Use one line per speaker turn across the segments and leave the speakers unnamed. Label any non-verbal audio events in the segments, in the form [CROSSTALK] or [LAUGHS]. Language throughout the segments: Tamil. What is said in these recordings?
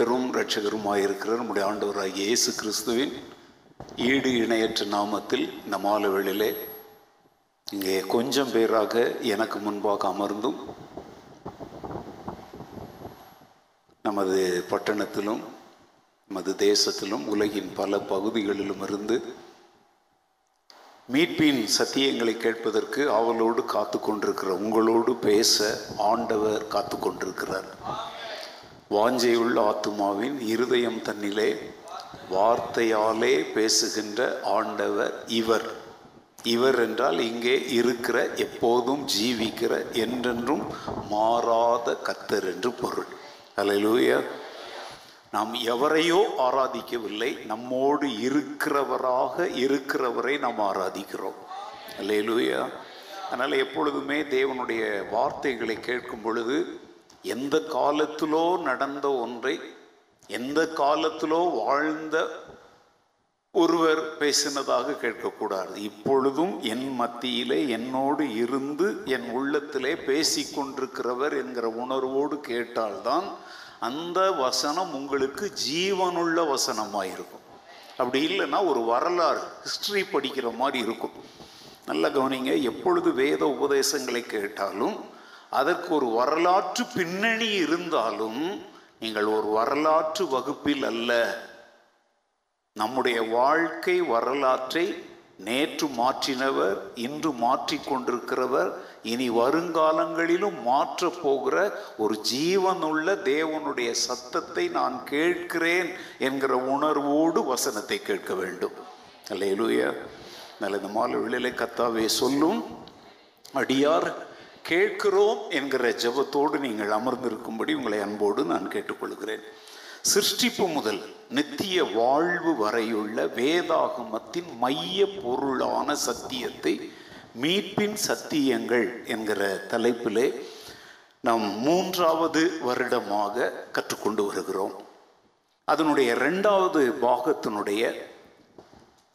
கர்த்தரும் ரட்சகருமாயிருக்கிற நம்முடைய ஆண்டவராகிய இயேசு கிறிஸ்துவின் ஈடு இணையற்ற நாமத்தில் இந்த மாலவெளியிலே இங்கே கொஞ்சம் பேராக எனக்கு முன்பாக அமர்ந்தும் நமது பட்டணத்திலும் நமது தேசத்திலும் உலகின் பல பகுதிகளிலும் இருந்து மீட்பின் சத்தியங்களை கேட்பதற்கு அவளோடு காத்து கொண்டிருக்கிற உங்களோடு பேச ஆண்டவர் காத்து கொண்டிருக்கிறார் வாஞ்சையுள்ள ஆத்துமாவின் இருதயம் தன்னிலே வார்த்தையாலே பேசுகின்ற ஆண்டவர் இவர். இவர் என்றால் இங்கே இருக்கிற எப்போதும் ஜீவிக்கிற என்றென்றும் மாறாத கத்தர் என்று பொருள். அல்லேலூயா நாம் எவரையோ ஆராதிக்கவில்லை நம்மோடு இருக்கிறவராக இருக்கிறவரை நாம் ஆராதிக்கிறோம். அல்லேலூயா அதனால் எப்பொழுதுமே தேவனுடைய வார்த்தைகளை கேட்கும் பொழுது எந்த காலத்திலோ நடந்த ஒன்றை எந்த காலத்திலோ வாழ்ந்த ஒருவர் பேசினதாக கேட்கக்கூடாது. இப்பொழுதும் என் மத்தியிலே என்னோடு இருந்து என் உள்ளத்திலே பேசிக்கொண்டிருக்கிறவர் என்கிற உணர்வோடு கேட்டால்தான் அந்த வசனம் உங்களுக்கு ஜீவனுள்ள வசனமாயிருக்கும். அப்படி இல்லைன்னா ஒரு வரலாறு ஹிஸ்டரி படிக்கிற மாதிரி இருக்கும். நல்ல கவனிங்க எப்பொழுது வேத உபதேசங்களை கேட்டாலும் அதற்கு ஒரு வரலாற்று பின்னணி இருந்தாலும் நீங்கள் ஒரு வரலாற்று வகுப்பில் அல்ல. நம்முடைய வாழ்க்கை வரலாற்றை நேற்று மாற்றினவர் இன்று மாற்றி கொண்டிருக்கிறவர் இனி வருங்காலங்களிலும் மாற்றப் போகிற ஒரு ஜீவனுள்ள தேவனுடைய சத்தத்தை நான் கேட்கிறேன் என்கிற உணர்வோடு வசனத்தை கேட்க வேண்டும். அல்லேலூயா. நல்ல இந்த மாலை விழிலை கத்தாவே சொல்லும் அடியார் கேட்கிறோம் என்கிற ஜபத்தோடு நீங்கள் அமர்ந்திருக்கும்படி உங்களை அன்போடு நான் கேட்டுக்கொள்கிறேன். சிருஷ்டிப்பு முதல் நித்திய வாழ்வு வரையுள்ள வேதாகமத்தின் மைய பொருளான சத்தியத்தை மீட்பின் சத்தியங்கள் என்கிற தலைப்பிலே நாம் மூன்றாவது வருடமாக கற்றுக்கொண்டு வருகிறோம். அதனுடைய இரண்டாவது பாகத்தினுடைய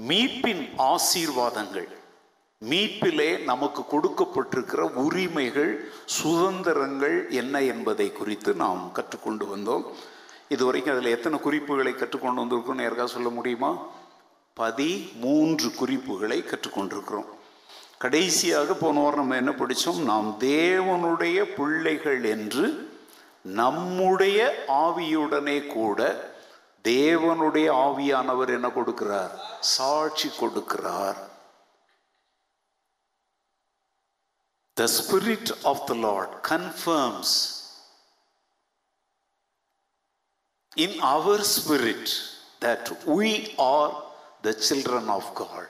மீட்பின் ஆசீர்வாதங்கள் மீட்பிலே நமக்கு கொடுக்கப்பட்டிருக்கிற உரிமைகள் சுதந்திரங்கள் என்ன என்பதை குறித்து நாம் கற்றுக்கொண்டு வந்தோம். இதுவரைக்கும் அதில் எத்தனை குறிப்புகளை கற்றுக்கொண்டு வந்திருக்கோம் யாருக்கா சொல்ல முடியுமா? பதிமூன்று குறிப்புகளை கற்றுக்கொண்டிருக்கிறோம். கடைசியாக போன வாரம் நம்ம என்ன படித்தோம்? நாம் தேவனுடைய பிள்ளைகள் என்று நம்முடைய ஆவியுடனே கூட தேவனுடைய ஆவியானவர் என்ன கொடுக்கிறார்? சாட்சி கொடுக்கிறார். The Spirit of the Lord confirms in our spirit that we are the children of God.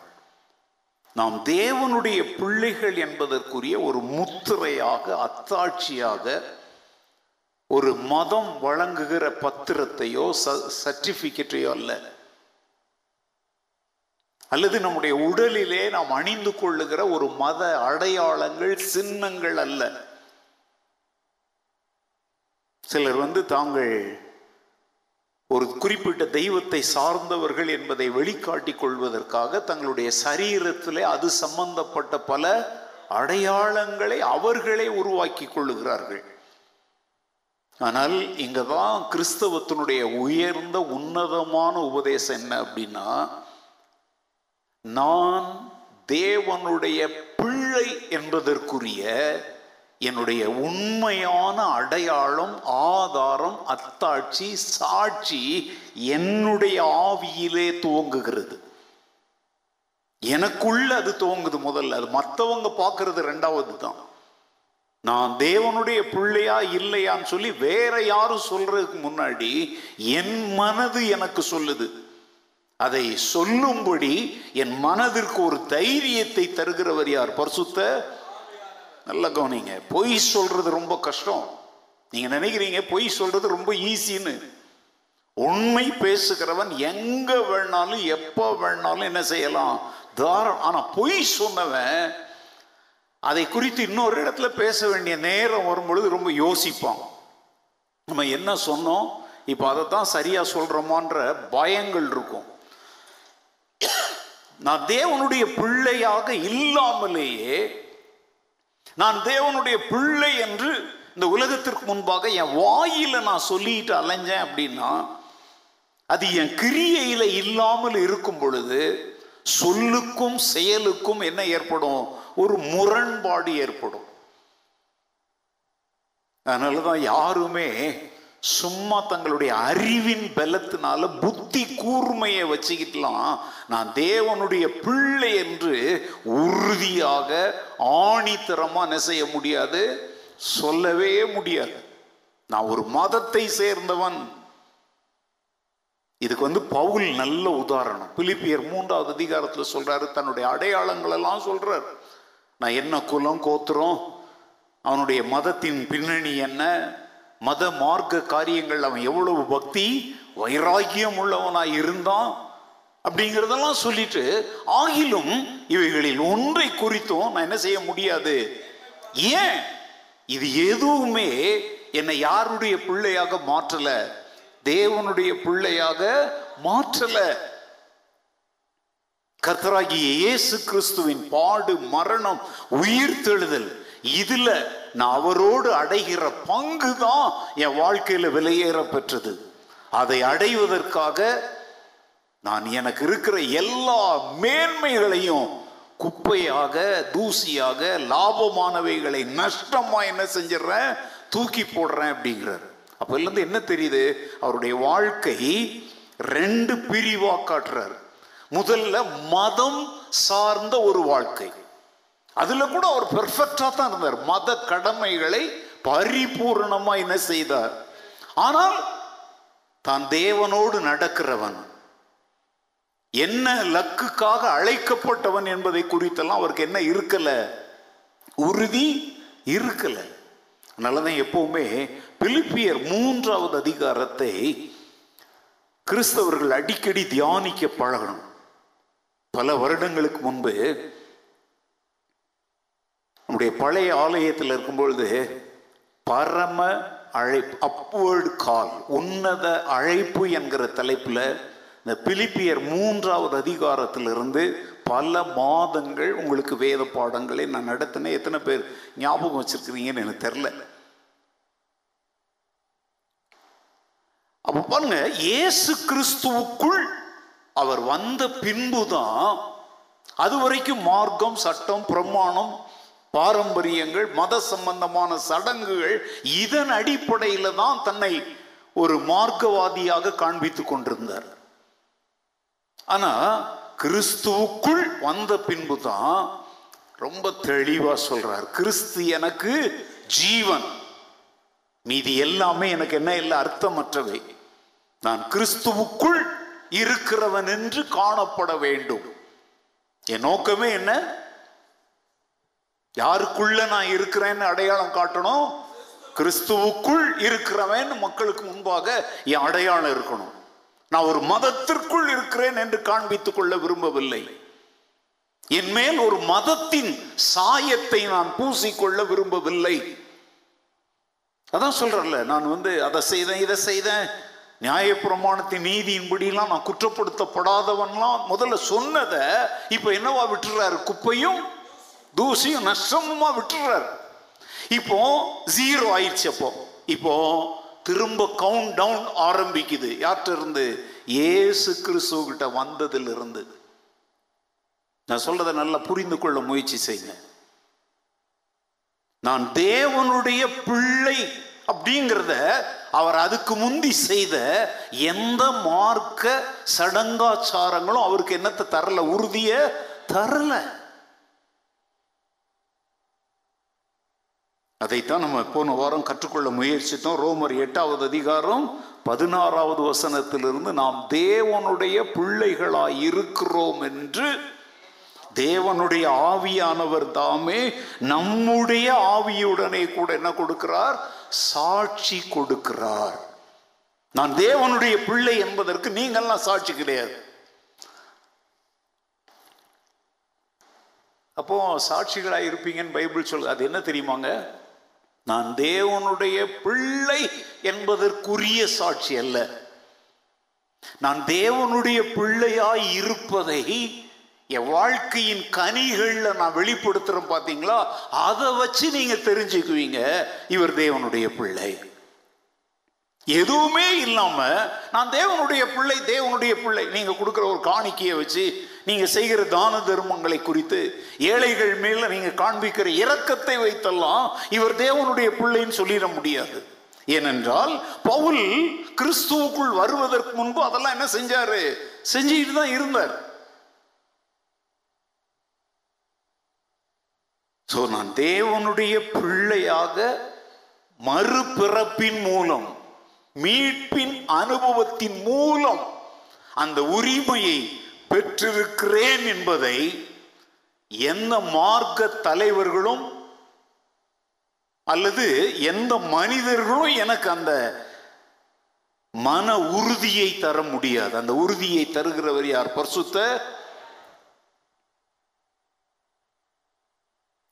நாம் தேவனுடைய பிள்ளைகள் என்பதற்குரிய ஒரு முத்திரையாக அத்தாட்சியாக ஒரு மதம் வழங்குகிற பத்திரத்தையோ சர்டிபிகேட்டையோ அல்ல அல்லது நம்முடைய உடலிலே நாம் அணிந்து கொள்ளுகிற ஒரு மத அடையாளங்கள் சின்னங்கள் அல்ல. சிலர் வந்து தாங்கள் ஒரு குறிப்பிட்ட தெய்வத்தை சார்ந்தவர்கள் என்பதை வெளிக்காட்டிக் கொள்வதற்காக தங்களுடைய சரீரத்திலே அது சம்பந்தப்பட்ட பல அடையாளங்களை அவர்களே உருவாக்கி கொள்ளுகிறார்கள். ஆனால் இங்கதான் கிறிஸ்தவத்தினுடைய உயர்ந்த உன்னதமான உபதேசம் என்ன அப்படின்னா நான் தேவனுடைய பிள்ளை என்பதற்குரிய என்னுடைய உண்மையான அடையாளம் ஆதாரம் அத்தாட்சி சாட்சி என்னுடைய ஆவியிலே துவங்குகிறது. எனக்குள்ள அது துவங்குது முதல்ல. அது மற்றவங்க பார்க்கறது ரெண்டாவது தான் நான் தேவனுடைய பிள்ளையா இல்லையான்னு சொல்லி வேற யாரும் சொல்றதுக்கு முன்னாடி என் மனது எனக்கு சொல்லுது. அதை சொல்லும்படி என் மனதிற்கு ஒரு தைரியத்தை தருகிறவர் யார்? பரிசுத்த? நல்ல கவனிங்க. பொய் சொல்றது ரொம்ப கஷ்டம். நீங்க நினைக்கிறீங்க பொய் சொல்றது ரொம்ப ஈஸின்னு. உண்மை பேசுகிறவன் எங்க வேணாலும் எப்போ வேணாலும் என்ன செய்யலாம்? தாரம் ஆனா பொய் சொன்னவன் அதை குறித்து இன்னொரு இடத்துல பேச வேண்டிய நேரம் வரும் பொழுது ரொம்ப யோசிப்பான். நம்ம என்ன சொன்னோம்? இப்போ அதைத்தான் சரியா சொல்றோமான்ற பயங்கள் இருக்கும். நான் தேவனுடைய பிள்ளையாக இல்லாமலேயே நான் தேவனுடைய பிள்ளை என்று இந்த உலகத்திற்கு முன்பாக என் வாயில நான் சொல்லிட்டு அலைஞ்சேன் அப்படின்னா அது என் கிரியையில இல்லாமல் இருக்கும் பொழுது சொல்லுக்கும் செயலுக்கும் என்ன ஏற்படும்? ஒரு முரண்பாடு ஏற்படும். அதனாலதான் யாருமே சும்மா தங்களுடைய அறிவின் பலத்தினால புத்தி கூர்மையை வச்சுக்கிட்டலாம் நான் தேவனுடைய பிள்ளை என்று உறுதியாக ஆணித்தரமாக என்ன செய்ய முடியாது சொல்லவே முடியாது. நான் ஒரு மதத்தை சேர்ந்தவன். இதுக்கு வந்து பவுல் நல்ல உதாரணம். பிலிப்பியர் மூன்றாவது அதிகாரத்தில் சொல்றாரு தன்னுடைய அடையாளங்கள் எல்லாம் சொல்றார். நான் என்ன குலம் கோத்திரம் அவனுடைய மதத்தின் பின்னணி என்ன மத மார்க்க காரியங்கள் அவன் எவ்வளவு பக்தி வைராக்கியம் உள்ளவனாய் இருந்தான் அப்படிங்கிறதெல்லாம் சொல்லிட்டு ஆகிலும் இவைகளில் ஒன்றை குறித்தும் நான் என்ன செய்ய முடியாது. ஏன்? இது எதுவுமே என்னை யாருடைய பிள்ளையாக மாற்றல தேவனுடைய பிள்ளையாக மாற்றல. கர்த்தராகிய இயேசு கிறிஸ்துவின் பாடு மரணம் உயிர் தெழுதல். இதுல நான் அவரோடு அடைகிற பங்கு தான் என் வாழ்க்கையில் விலையேற பெற்றது அதை அடைவதற்காக நான் எனக்கு இருக்கிற எல்லா மேன்மைகளையும் குப்பையாக தூசியாக லாபமானவைகளை நஷ்டமா என்ன செஞ்சிடறேன்? தூக்கி போடுறேன் அப்படிங்கிறார். அப்ப இருந்து என்ன தெரியுது? அவருடைய வாழ்க்கை ரெண்டு பிரிவாக காட்டுறார். முதல்ல மதம் சார்ந்த ஒரு வாழ்க்கை. அதுல கூட அவர் பெர்ஃபெக்டா தான் இருந்தார். மத கடமைகளை பரிபூர்ணமா என்ன செய்தார். ஆனால் தான் தேவனோடு நடக்கிறவன். என்ன லக்குக்காக அழைக்கப்பட்டவன் என்பதை குறித்தெல்லாம் அவருக்கு என்ன இருக்கல? உறுதி இருக்கல. அதனாலதான் எப்பவுமே பிலிப்பியர் மூன்றாவது அதிகாரத்தை கிறிஸ்தவர்கள் அடிக்கடி தியானிக்க பழகணும். பல வருடங்களுக்கு முன்பு நம்முடைய பழைய ஆலயத்தில் இருக்கும்பொழுது பரம அழைப்பு அப்வேர்டு கால் உன்னத அழைப்பு என்கிற தலைப்பில் இந்த பிலிப்பியர் மூன்றாவது அதிகாரத்திலிருந்து பல மாதங்கள் உங்களுக்கு வேத பாடங்களை நான் நடத்தினேன். எத்தனை பேர் ஞாபகம் வச்சிருக்கிறீங்கன்னு எனக்கு தெரில. அப்போ பாருங்க இயேசு கிறிஸ்துவுக்குள் அவர் வந்த பின்புதான் அது வரைக்கும் மார்க்கம் சட்டம் பிரமாணம் பாரம்பரியங்கள் மத சம்பந்தமான சடங்குகள் இதன் அடிப்படையில் தான் தன்னை ஒரு மார்க்கவாதியாக காண்பித்து கொண்டிருந்தார். ஆனா கிறிஸ்துவுக்குள் வந்த பின்பு தான் ரொம்ப தெளிவா சொல்றார் கிறிஸ்து எனக்கு ஜீவன். மீதி எல்லாமே எனக்கு என்ன இல்லை அர்த்தமற்றவை. நான் கிறிஸ்துவுக்குள் இருக்கிறவன் என்று காணப்பட வேண்டும். என் நோக்கமே என்ன? யாருக்குள்ள நான் இருக்கிறேன்னு அடையாளம் காட்டணும்? கிறிஸ்துவுக்குள் இருக்கிறவன் மக்களுக்கு முன்பாக என் அடையாளம் இருக்கணும். நான் ஒரு மதத்திற்குள் இருக்கிறேன் என்று காண்பித்துக் கொள்ள விரும்பவில்லை. என் மேல் ஒரு மதத்தின் சாயத்தை நான் பூசிக்கொள்ள விரும்பவில்லை. அதான் சொல்றல நான் வந்து அதை செய்தேன் இதை செய்தேன். நியாயப்பிரமாணத்தின் நீதியின்படிலாம் நான் குற்றப்படுத்தப்படாதவன்லாம் முதல்ல சொன்னதை இப்ப என்னவா விட்டுறாரு? குப்பையும் தூசியும் நஷ்டமுமா விட்டுறாரு. இப்போ ஜீரோ ஆயிடுச்சு அப்போ. இப்போ திரும்ப கவுண்ட் டவுன் ஆரம்பிக்குது. யார்கிட்ட இருந்து ஏசு கிறிஸ்துவ கிட்ட வந்ததில் இருந்து நான் சொல்றதை நல்லா புரிந்து கொள்ள முயற்சி செய்யுங்க. நான் தேவனுடைய பிள்ளை அப்படிங்கிறத அவர் அதுக்கு முந்தி செய்த எந்த மார்க்க சடங்காச்சாரங்களும் அவருக்கு என்னத்தை தரல உறுதிய தரலை. அதைத்தான் நம்ம போன வாரம் கற்றுக்கொள்ள முயற்சித்தோம். ரோமர் எட்டாவது அதிகாரம் பதினாறாவது வசனத்திலிருந்து நாம் தேவனுடைய பிள்ளைகளாய் இருக்கிறோம் என்று தேவனுடைய ஆவியானவர் தாமே நம்முடைய ஆவியுடனே கூட என்ன கொடுக்கிறார்? சாட்சி கொடுக்கிறார். நான் தேவனுடைய பிள்ளை என்பதற்கு நீங்கள்லாம் சாட்சி கிடையாது. அப்போ சாட்சிகளாக இருப்பீங்கன்னு பைபிள் சொல்லு அது என்ன தெரியுமாங்க? நான் தேவனுடைய பிள்ளை என்பதற்குரிய சாட்சி அல்ல. நான் தேவனுடைய பிள்ளையாய் இருப்பதை என் வாழ்க்கையின் கனிகள்ல நான் வெளிப்படுத்துறேன் பார்த்தீங்களா அதை வச்சு நீங்க தெரிஞ்சுக்குவீங்க இவர் தேவனுடைய பிள்ளை. எதுவுமே இல்லாம நான் தேவனுடைய பிள்ளை தேவனுடைய பிள்ளை. நீங்க கொடுக்குற ஒரு காணிக்கையை வச்சு நீங்க செய்கிற தான தர்மங்களை குறித்து ஏழைகள் மேல நீங்க காண்பிக்கிற இரக்கத்தை வைத்தெல்லாம் இவர் தேவனுடைய பிள்ளைன்னு சொல்லிட முடியாது. ஏனென்றால் பவுல் கிறிஸ்துவுக்குள் வருவதற்கு முன்பு அதெல்லாம் என்ன செஞ்சாரு? செஞ்சுட்டு தான் இருந்தார். சோ நான் தேவனுடைய பிள்ளையாக மறுபிறப்பின் மூலம் மீட்பின் அனுபவத்தின் மூலம் அந்த உரிமையை பெற்றிருக்கிறேன் என்பதை எந்த மார்க்க தலைவர்களும் அல்லது எந்த மனிதர்களும் எனக்கு அந்த மன உறுதியை தர முடியாது. அந்த உறுதியை தருகிறவர் யார்? பரிசுத்த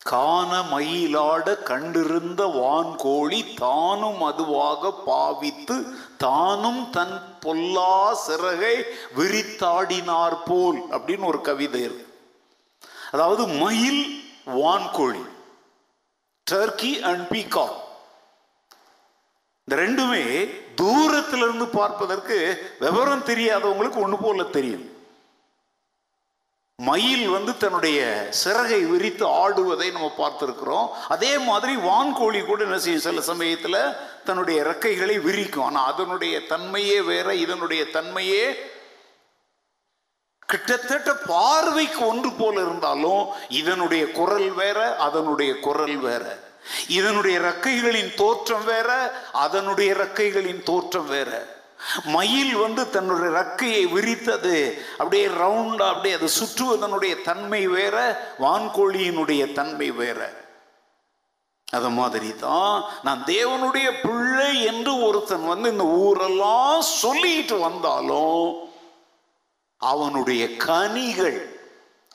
காண மயிலாட கண்டிருந்த வான்கோழி தானும் அதுவாக பாவித்து தானும் தன் பொல்லா சிறகை விரித்தாடினார் போல் அப்படின்னு ஒரு கவிதை இருக்கு அதாவது மயில் வான்கோழி டர்க்கி அண்ட் பீகாக் இந்த ரெண்டுமே தூரத்திலிருந்து பார்ப்பதற்கு விவரம் தெரியாதவங்களுக்கு ஒன்று போல தெரியும். மயில் வந்து தன்னுடைய சிறகை விரித்து ஆடுவதை நம்ம பார்த்துருக்குறோம். அதே மாதிரி வான்கோழி கூட என்ன செய்யும்? சில சமயத்தில் தன்னுடைய ரெக்கைகளை விரிக்கும். ஆனால் அதனுடைய தன்மையே வேற இதனுடைய தன்மையே கிட்டத்தட்ட பார்வைக்கு ஒன்று போல இருந்தாலும் இதனுடைய குரல் வேற அதனுடைய குரல் வேற. இதனுடைய ரெக்கைகளின் தோற்றம் வேற அதனுடைய ரெக்கைகளின் தோற்றம் வேற. மயில் வந்து தன்னுடைய ரக்கையை விரித்தது. அப்படியே ரவுண்டா அப்படியே அது சுற்றுவதனுடைய தன்மை வேற வான்கோழியினுடைய தன்மை வேற. அது மாதிரி தான் நான் தேவனுடைய பிள்ளை என்று ஒருத்தன் வந்து இந்த ஊரெல்லாம் சொல்லிட்டு வந்தாலும் அவனுடைய கனிகள்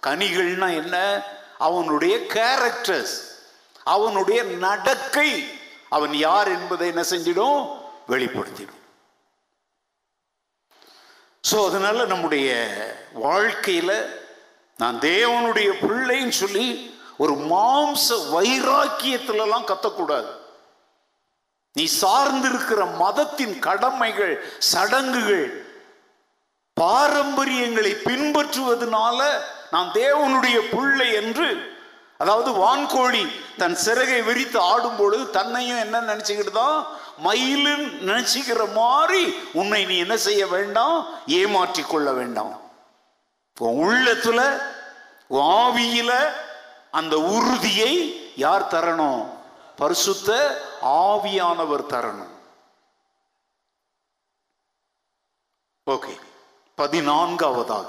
கனிகள்னா என்ன? அவனுடைய கேரக்டர்ஸ் அவனுடைய நடக்கை அவன் யார் என்பதை என்ன செஞ்சிடும்? வெளிப்படுத்திடும். ஸோ அதனால் நம்முடைய வாழ்க்கையில் நான் தேவனுடைய பிள்ளைன்னு சொல்லி ஒரு மாம்ச வைராக்கியத்திலலாம் கத்தக்கூடாது. நீ சார்ந்திருக்கிற மதத்தின் கடமைகள் சடங்குகள் பாரம்பரியங்களை பின்பற்றுவதனால நான் தேவனுடைய பிள்ளை என்று அதாவது வான்கோழி தன் சிறகை விரித்து ஆடும் பொழுது தன்னையும் என்ன நினைச்சுக்கிட்டு தான் மயிலும் நினைச்சுக்கிற மாதிரி உன்னை நீ என்ன செய்ய வேண்டாம்? ஏமாற்றி கொள்ள வேண்டாம். இப்போ உள்ளத்துல ஆவியில அந்த உறுதியை யார் தரணும்? பரிசுத்த ஆவியானவர் தரணும். ஓகே பதினான்காவதாக.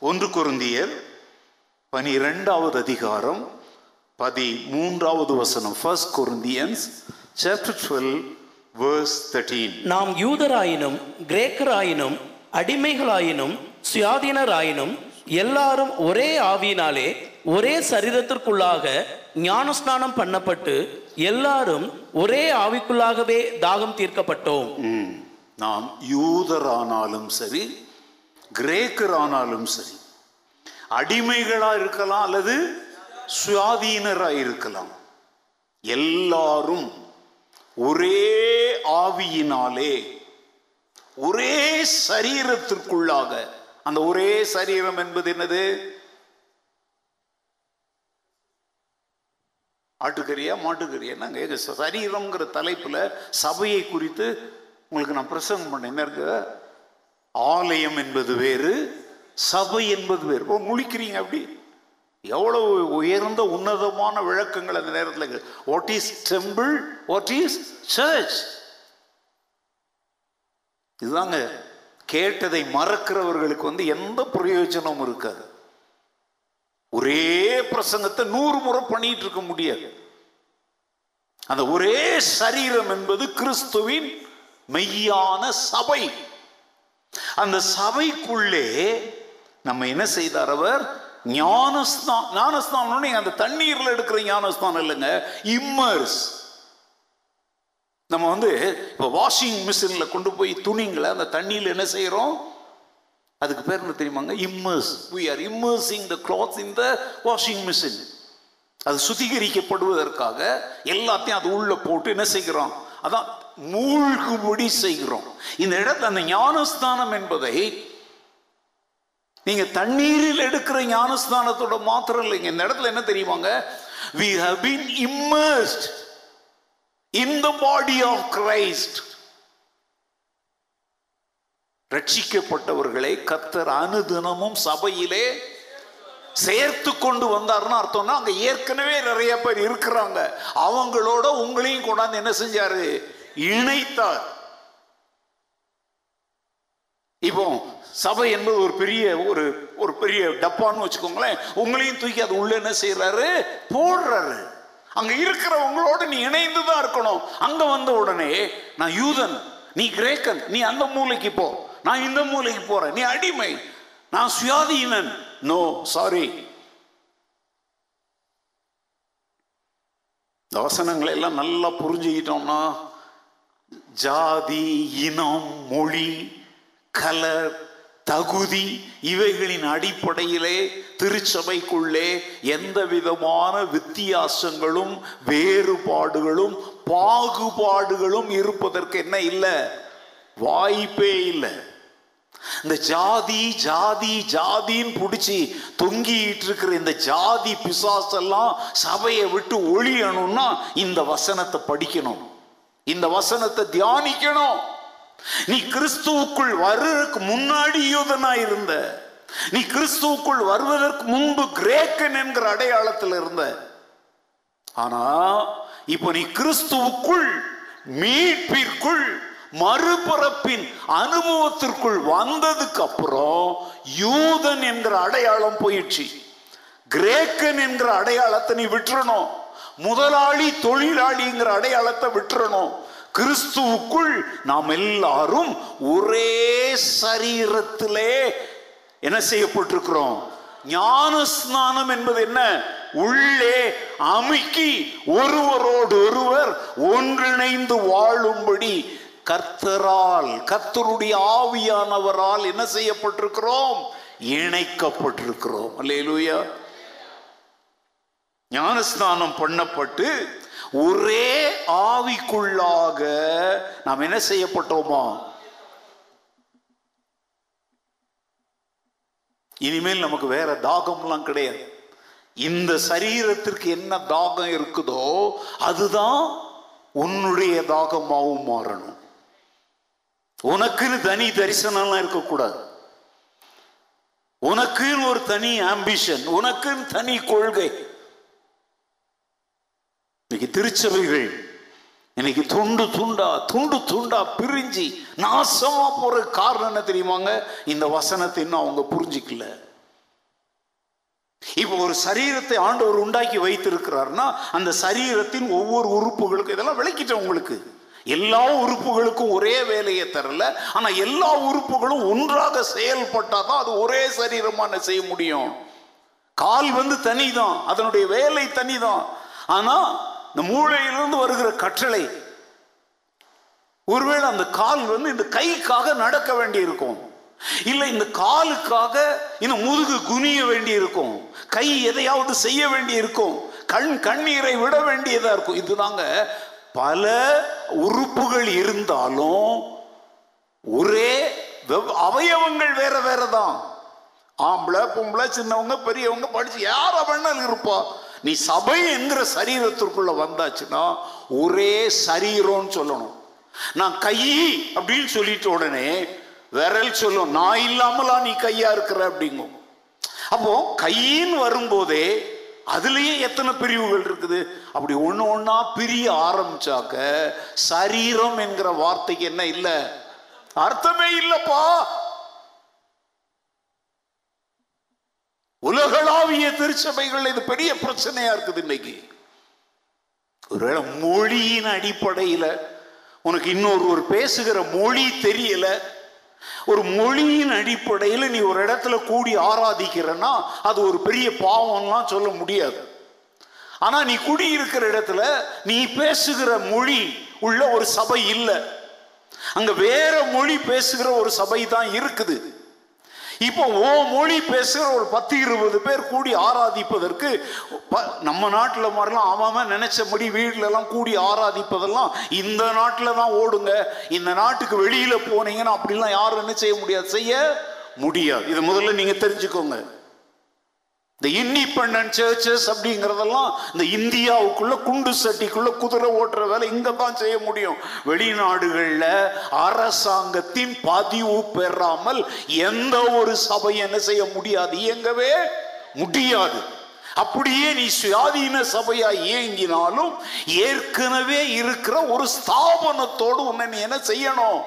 ஒன்று குருந்தியர் பனிரெண்டாவது அதிகாரம் பதிமூன்றாவது வசனம். First Corinthians chapter twelve verse thirteen
நாம் யூதராயினும் கிரேக்கராயினும் அடிமைகளாயினும் சுயாதீனராயினும் எல்லாரும் ஒரே ஆவியினாலே ஒரே சரீரத்திற்குள்ளாக ஞானஸ்நானம் பண்ணப்பட்டு எல்லாரும் ஒரே ஆவிக்குள்ளாகவே தாகம் தீர்க்கப்பட்டோம்.
நாம் யூதரானாலும் சரி கிரேக்கரானாலும் சரி அடிமைகளா இருக்கலாம் அல்லது சுயாதீனரா இருக்கலாம் எல்லாரும் ஒரே ஆவியினாலே ஒரே சரீரத்திற்குள்ளாக அந்த ஒரே சரீரம் என்பது என்னது? ஆட்டுக்கறியா மாட்டுக்கறியா? நாங்க சரீரம்ங்கிற தலைப்புல சபையை குறித்து உங்களுக்கு நான் பிரசங்கம் பண்ணேன். என்ன இருக்கு? ஆலயம் என்பது வேறு சபை என்பது வேறு. முழிக்கிறீங்க அப்படி? எவ்வளவு உயர்ந்த உன்னதமான விளக்கங்கள் அந்த நேரத்தில் what is temple what is church இதுதாங்க கேட்டதை மறக்கிறவர்களுக்கு வந்து எந்த பிரயோஜனமும் இருக்காது. ஒரே பிரசங்கத்தை நூறு முறை பண்ணிட்டு இருக்க முடியாது. அந்த ஒரே சரீரம் என்பது கிறிஸ்துவின் மெய்யான சபை. அந்த சபைக்குள்ளே நம்ம என்ன செய்தார் அவர்? ஞானஸ்தான் ஞானஸ்தானம் நீங்க அந்த தண்ணீர்ல எடுக்கிற ஞானஸ்தானம் இல்லைங்க இம்மர்ஸ் நம்ம வந்து இப்போ வாஷிங் மிஷினில் கொண்டு போய் துணிங்களை அந்த தண்ணியில் என்ன செய்கிறோம் அதுக்கு பேர் என்ன தெரியுமாங்க? Immerse we are immersing the cloth in the washing machine அது சுத்திகரிக்கப்படுவதற்காக எல்லாத்தையும் அது உள்ள போட்டு என்ன செய்கிறோம்? அதான் மூழ்குபடி செய்கிறோம். இந்த இடத்துல அந்த ஞானஸ்தானம் என்பதை நீங்க தண்ணீரில் எடுக்கிற ஞானஸ்தானத்தோட மாத்திரம் இல்லைங்க இந்த இடத்துல என்ன தெரியுமாங்க? We have been immersed in the body of Christ ரட்சிக்கப்பட்டவர்களை கத்தர் அனுதினமும் சபையிலே சேர்த்து கொண்டு வந்தார்னு அர்த்தம்னா அங்க ஏற்கனவே நிறைய பேர் இருக்கிறாங்க. அவங்களோட உங்களையும் கொண்டாந்து என்ன செஞ்சாரு? இணைத்தார். இப்போ சபை என்பது ஒரு பெரிய ஒரு ஒரு பெரிய டப்பான்னு வச்சுக்கோங்களேன். உங்களையும் தூக்கி அது உள்ள என்ன செய்யறாரு போடுறாரு. அங்க இருக்கிறவங்களோட நீ இணைந்து தான் இருக்கணும். அங்க வந்த உடனே நான் யூதன் நீ கிரேக்கன் நீ அந்த மூலைக்கு போ. நான் இந்த மூலைக்கு போறேன். நீ அடிமை. நான் சுயாதீனன். நோ சாரி இந்த வசனங்களை எல்லாம் நல்லா புரிஞ்சுக்கிட்டோம்னா ஜாதி இனம் மொழி கலர் தகுதி இவைகளின் அடிப்படையிலே திருச்சபைக்குள்ளே எந்த விதமான வித்தியாசங்களும் வேறுபாடுகளும் பாகுபாடுகளும் இருப்பதற்கு என்ன இல்லை? வாய்ப்பே இல்லை. இந்த ஜாதி ஜாதி ஜாதின்னு பிடிச்சி தொங்கிட்டு இருக்கிற இந்த ஜாதி பிசாசெல்லாம் சபையை விட்டு ஒழியணும்னா இந்த வசனத்தை படிக்கணும். இந்த வசனத்தை தியானிக்கணும். நீ கிறிஸ்துவுக்குள் வருவதற்கு முன்னாடி யூதனா இருந்த. நீ கிறிஸ்துவுக்குள் வருவதற்கு முன்பு கிரேக்கன் என்கிற அடையாளத்தில் இருந்த. ஆனா இப்போ நீ கிறிஸ்துவுக்குள் மீட்பிற்குள் மறுபிறப்பின் அனுபவத்திற்குள் வந்ததுக்கு அப்புறம் யூதன் என்கிற அடையாளம் போயிடுச்சு. கிரேக்கன் என்கிற அடையாளத்தை நீ விட்டுறணும். முதலாளி தொழிலாளிங்கிற அடையாளத்தை விட்டுறணும். கிறிஸ்துவுக்குள் நாம் எல்லாரும் ஒரே சரீரத்திலே என்ன செய்யப்பட்டிருக்கிறோம்? ஞான ஸ்நானம் என்பது என்ன? உள்ளே அமுக்கி ஒருவரோடு ஒருவர் ஒன்றிணைந்து வாழும்படி கர்த்தரால் கர்த்தருடைய ஆவியானவரால் என்ன செய்யப்பட்டிருக்கிறோம்? இணைக்கப்பட்டிருக்கிறோம். அல்லேலூயா. ஞானஸ்நானம் பண்ணப்பட்டு ஒரே ஆவிக்குள்ளாக நாம் என்ன செய்யப்பட்டோமா? இனிமேல் நமக்கு வேற தாகம்லாம் கிடையாது. இந்த சரீரத்திற்கு என்ன தாகம் இருக்குதோ அதுதான் உன்னுடைய தாகமாகவும் மாறணும். உனக்குன்னு தனி தரிசனம்லாம் இருக்கக்கூடாது. உனக்குன்னு ஒரு தனி ஆம்பிஷன் உனக்குன்னு தனி கொள்கை. இன்னைக்கு திருச்சபைகள் இன்னைக்கு துண்டு துண்டா துண்டு துண்டா பிரிஞ்சு நாசமா போற காரணம் என்ன தெரியுமாங்க? இந்த வசனத்தை இன்னும் அவங்க புரிஞ்சிக்கல. இப்போ ஒரு சரீரத்தை ஆண்டவர் உண்டாக்கி வைத்திருக்கிறார்னா அந்த சரீரத்தின் ஒவ்வொரு உறுப்புகளுக்கும் இதெல்லாம் விளக்கிட்டேன் உங்களுக்கு. எல்லா உறுப்புகளுக்கும் ஒரே வேலையை தரல. ஆனா எல்லா உறுப்புகளும் ஒன்றாக செயல்பட்டாதான் அது ஒரே சரீரமான செய்ய முடியும்? கால் வந்து தனிதான். அதனுடைய வேலை தனிதான். ஆனா இந்த மூளையிலிருந்து வருகிற கற்றலை ஒருவேளை அந்த கால் வந்து இந்த கைக்காக நடக்க வேண்டி இருக்கும் இல்லை இந்த காலுக்காக இன்னும் முதுகு குனிய வேண்டி இருக்கும் கை எதையாவது செய்ய வேண்டி இருக்கும் கண் கண்ணீரை விட வேண்டியதா இருக்கும். இதுதாங்க பல உறுப்புகள் இருந்தாலும் ஒரே வெவ்- அவயவங்கள் வேற வேற தான் ஆம்பளை பொம்பளை சின்னவங்க பெரியவங்க படிச்சு யார வேணாலும் இருப்பா. நீ சபை என்கிற சரீரத்திற்குள்ள வந்தாச்சுன்னா ஒரே சரீரம்னு சொல்லணும். நான் கை அப்படின்னு சொல்லிட்ட உடனே விரல் சொல்லும் நான் இல்லாமலா நீ கையா இருக்கிற? அப்படிங்கும். அப்போ கையின்னு வரும்போதே அதுலேயே எத்தனை பிரிவுகள் இருக்குது? அப்படி ஒன்று ஒன்றா பிரிய ஆரம்பிச்சாக்க சரீரம் என்கிற வார்த்தைக்கு என்ன இல்லை? அர்த்தமே இல்லைப்பா. உலகளாவிய திருச்சபைகள் இது பெரிய பிரச்சனையா இருக்குது இன்னைக்கு. ஒருவேளை மொழியின் அடிப்படையில உனக்கு இன்னொரு ஒரு பேசுகிற மொழி தெரியல. ஒரு மொழியின் அடிப்படையில் நீ ஒரு இடத்துல கூடி ஆராதிக்கிறன்னா அது ஒரு பெரிய பாவம்லாம் சொல்ல முடியாது. ஆனா நீ குடியிருக்கிற இடத்துல நீ பேசுகிற மொழி உள்ள ஒரு சபை இல்லை. அங்க வேற மொழி பேசுகிற ஒரு சபை தான் இருக்குது. இப்போ ஓ மொழி பேசுகிற ஒரு பத்து இருபது பேர் கூடி ஆராதிப்பதற்கு ப- நம்ம நாட்டில் மாதிரிலாம் அவன் நினைச்சபடி வீட்ல கூடி ஆராதிப்பதெல்லாம் இந்த நாட்டில் தான் ஓடுங்க. இந்த நாட்டுக்கு வெளியில் போனீங்கன்னா அப்படிலாம் யாரும் என்ன செய்ய முடியாது? செய்ய முடியாது. இதை முதல்ல நீங்கள் தெரிஞ்சுக்கோங்க. இந்த இண்டிபெண்டன்ட் சர்ச்சஸ் அப்படிங்கிறதெல்லாம் இந்த இந்தியாவுக்குள்ள குண்டு சட்டிக்குள்ள குதிரை ஓட்டுற வேலை இங்கே தான் செய்ய முடியும். வெளிநாடுகளில் அரசாங்கத்தின் பதிவு பெறாமல் எந்த ஒரு சபை என்ன செய்ய முடியாது இயங்கவே முடியாது. அப்படியே நீ சுயாதீன சபையா இயங்கினாலும் ஏற்கனவே இருக்கிற ஒரு ஸ்தாபனத்தோடு உன்னை நீ என்ன செய்யணும்?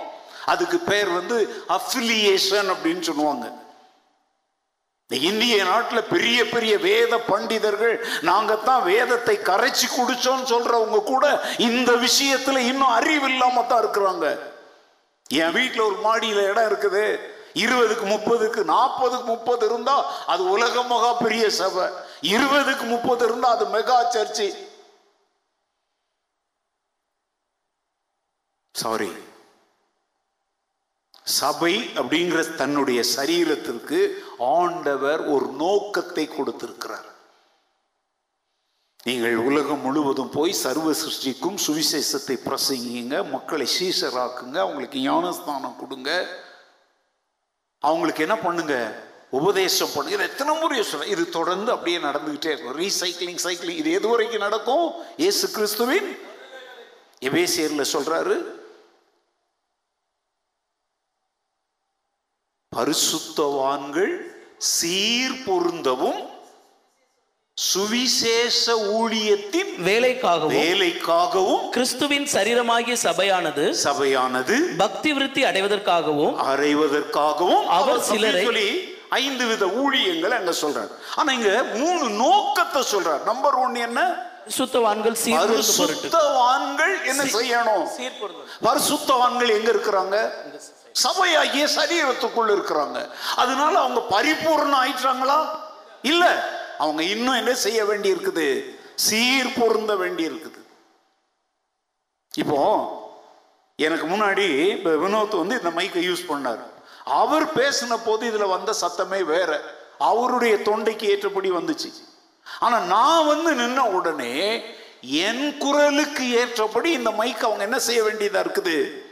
அதுக்கு பேர் வந்து அஃபிலியேஷன் அப்படின்னு சொல்லுவாங்க. இந்திய நாட்டில் பெரிய பெரிய வேத பண்டிதர்கள் நாங்கள் தான் வேதத்தை கரைச்சி குடிச்சோன்னு சொல்றவங்க கூட இந்த விஷயத்துல இன்னும் அறிவு இல்லாம தான் இருக்கிறாங்க. என் வீட்டில் ஒரு மாடியில் இடம் இருக்குது. இருபதுக்கு முப்பதுக்கு நாற்பதுக்கு முப்பது இருந்தா அது உலக மகா பெரிய சபை. இருபதுக்கு முப்பது இருந்தா அது மெகா சர்ச்சு. சாரி சபை அப்படிங்கிற தன்னுடைய சரீரத்திற்கு ஆண்டவர் ஒரு நோக்கத்தை கொடுத்திருக்கிறார். நீங்கள் உலகம் முழுவதும் போய் சர்வ சிருஷ்டிக்கும் சுவிசேஷத்தை பிரசங்கிங்க மக்களை சீசராக்குங்க அவங்களுக்கு ஞானஸ்தானம் கொடுங்க. அவங்களுக்கு என்ன பண்ணுங்க? உபதேசம் பண்ணுங்க. இது எத்தனை முறை சொல்ல இது தொடர்ந்து அப்படியே நடந்துகிட்டே இருக்கும். ரீசைக்ளிங் சைக்கிளிங் இது எது வரைக்கும் நடக்கும்? ஏசு கிறிஸ்துவின் எபேசியர்ல சொல்றாரு. பரிசுத்தவான்கள் சீர் பொருந்தவும் சுவிசேஷ ஊழியத்தின்
வேலைக்காகவும்
வேலைக்காகவும்
கிறிஸ்துவின் சரீரமாகிய சபையானது
சபையானது
பக்தி விருத்தி அடைவதற்காகவும்
அறைவதற்காகவும்
அவர் சிலரை-
சொல்லி ஐந்து வித ஊழியங்களை அங்க சொல்றார். ஆனா இங்க மூணு நோக்கத்தை சொல்றார். நம்பர் ஒன் என்ன?
சுத்தவான்கள் சீர்பொருந்தும் பொருட்டு.
பரிசுத்தவான்கள் என்ன செய்யணும்? பரிசுத்தவான்கள் எங்க இருக்கிறாங்க? சபையாகிய சரீரத்துக்குள்ள இருக்கிறாங்க. அதனால அவங்க பரிபூர்ணம் ஆயிட்டாங்களா? இல்ல. அவங்க இன்னும் என்ன செய்ய வேண்டி இருக்குது சீர் பொருந்த வேண்டி இருக்குது இப்போ எனக்கு முன்னாடி இப்போ வினோத் வந்து இந்த மைக்கை யூஸ் பண்ணார். அவர் பேசின போது இதுல வந்த சத்தமே வேற. அவருடைய தொண்டைக்கு ஏற்றபடி வந்துச்சு. ஆனா நான் வந்து நின்ன உடனே என் குரலுக்கு ஏற்றபடி இந்த மைக் அவங்க என்ன செய்ய வேண்டியதா இருக்குது?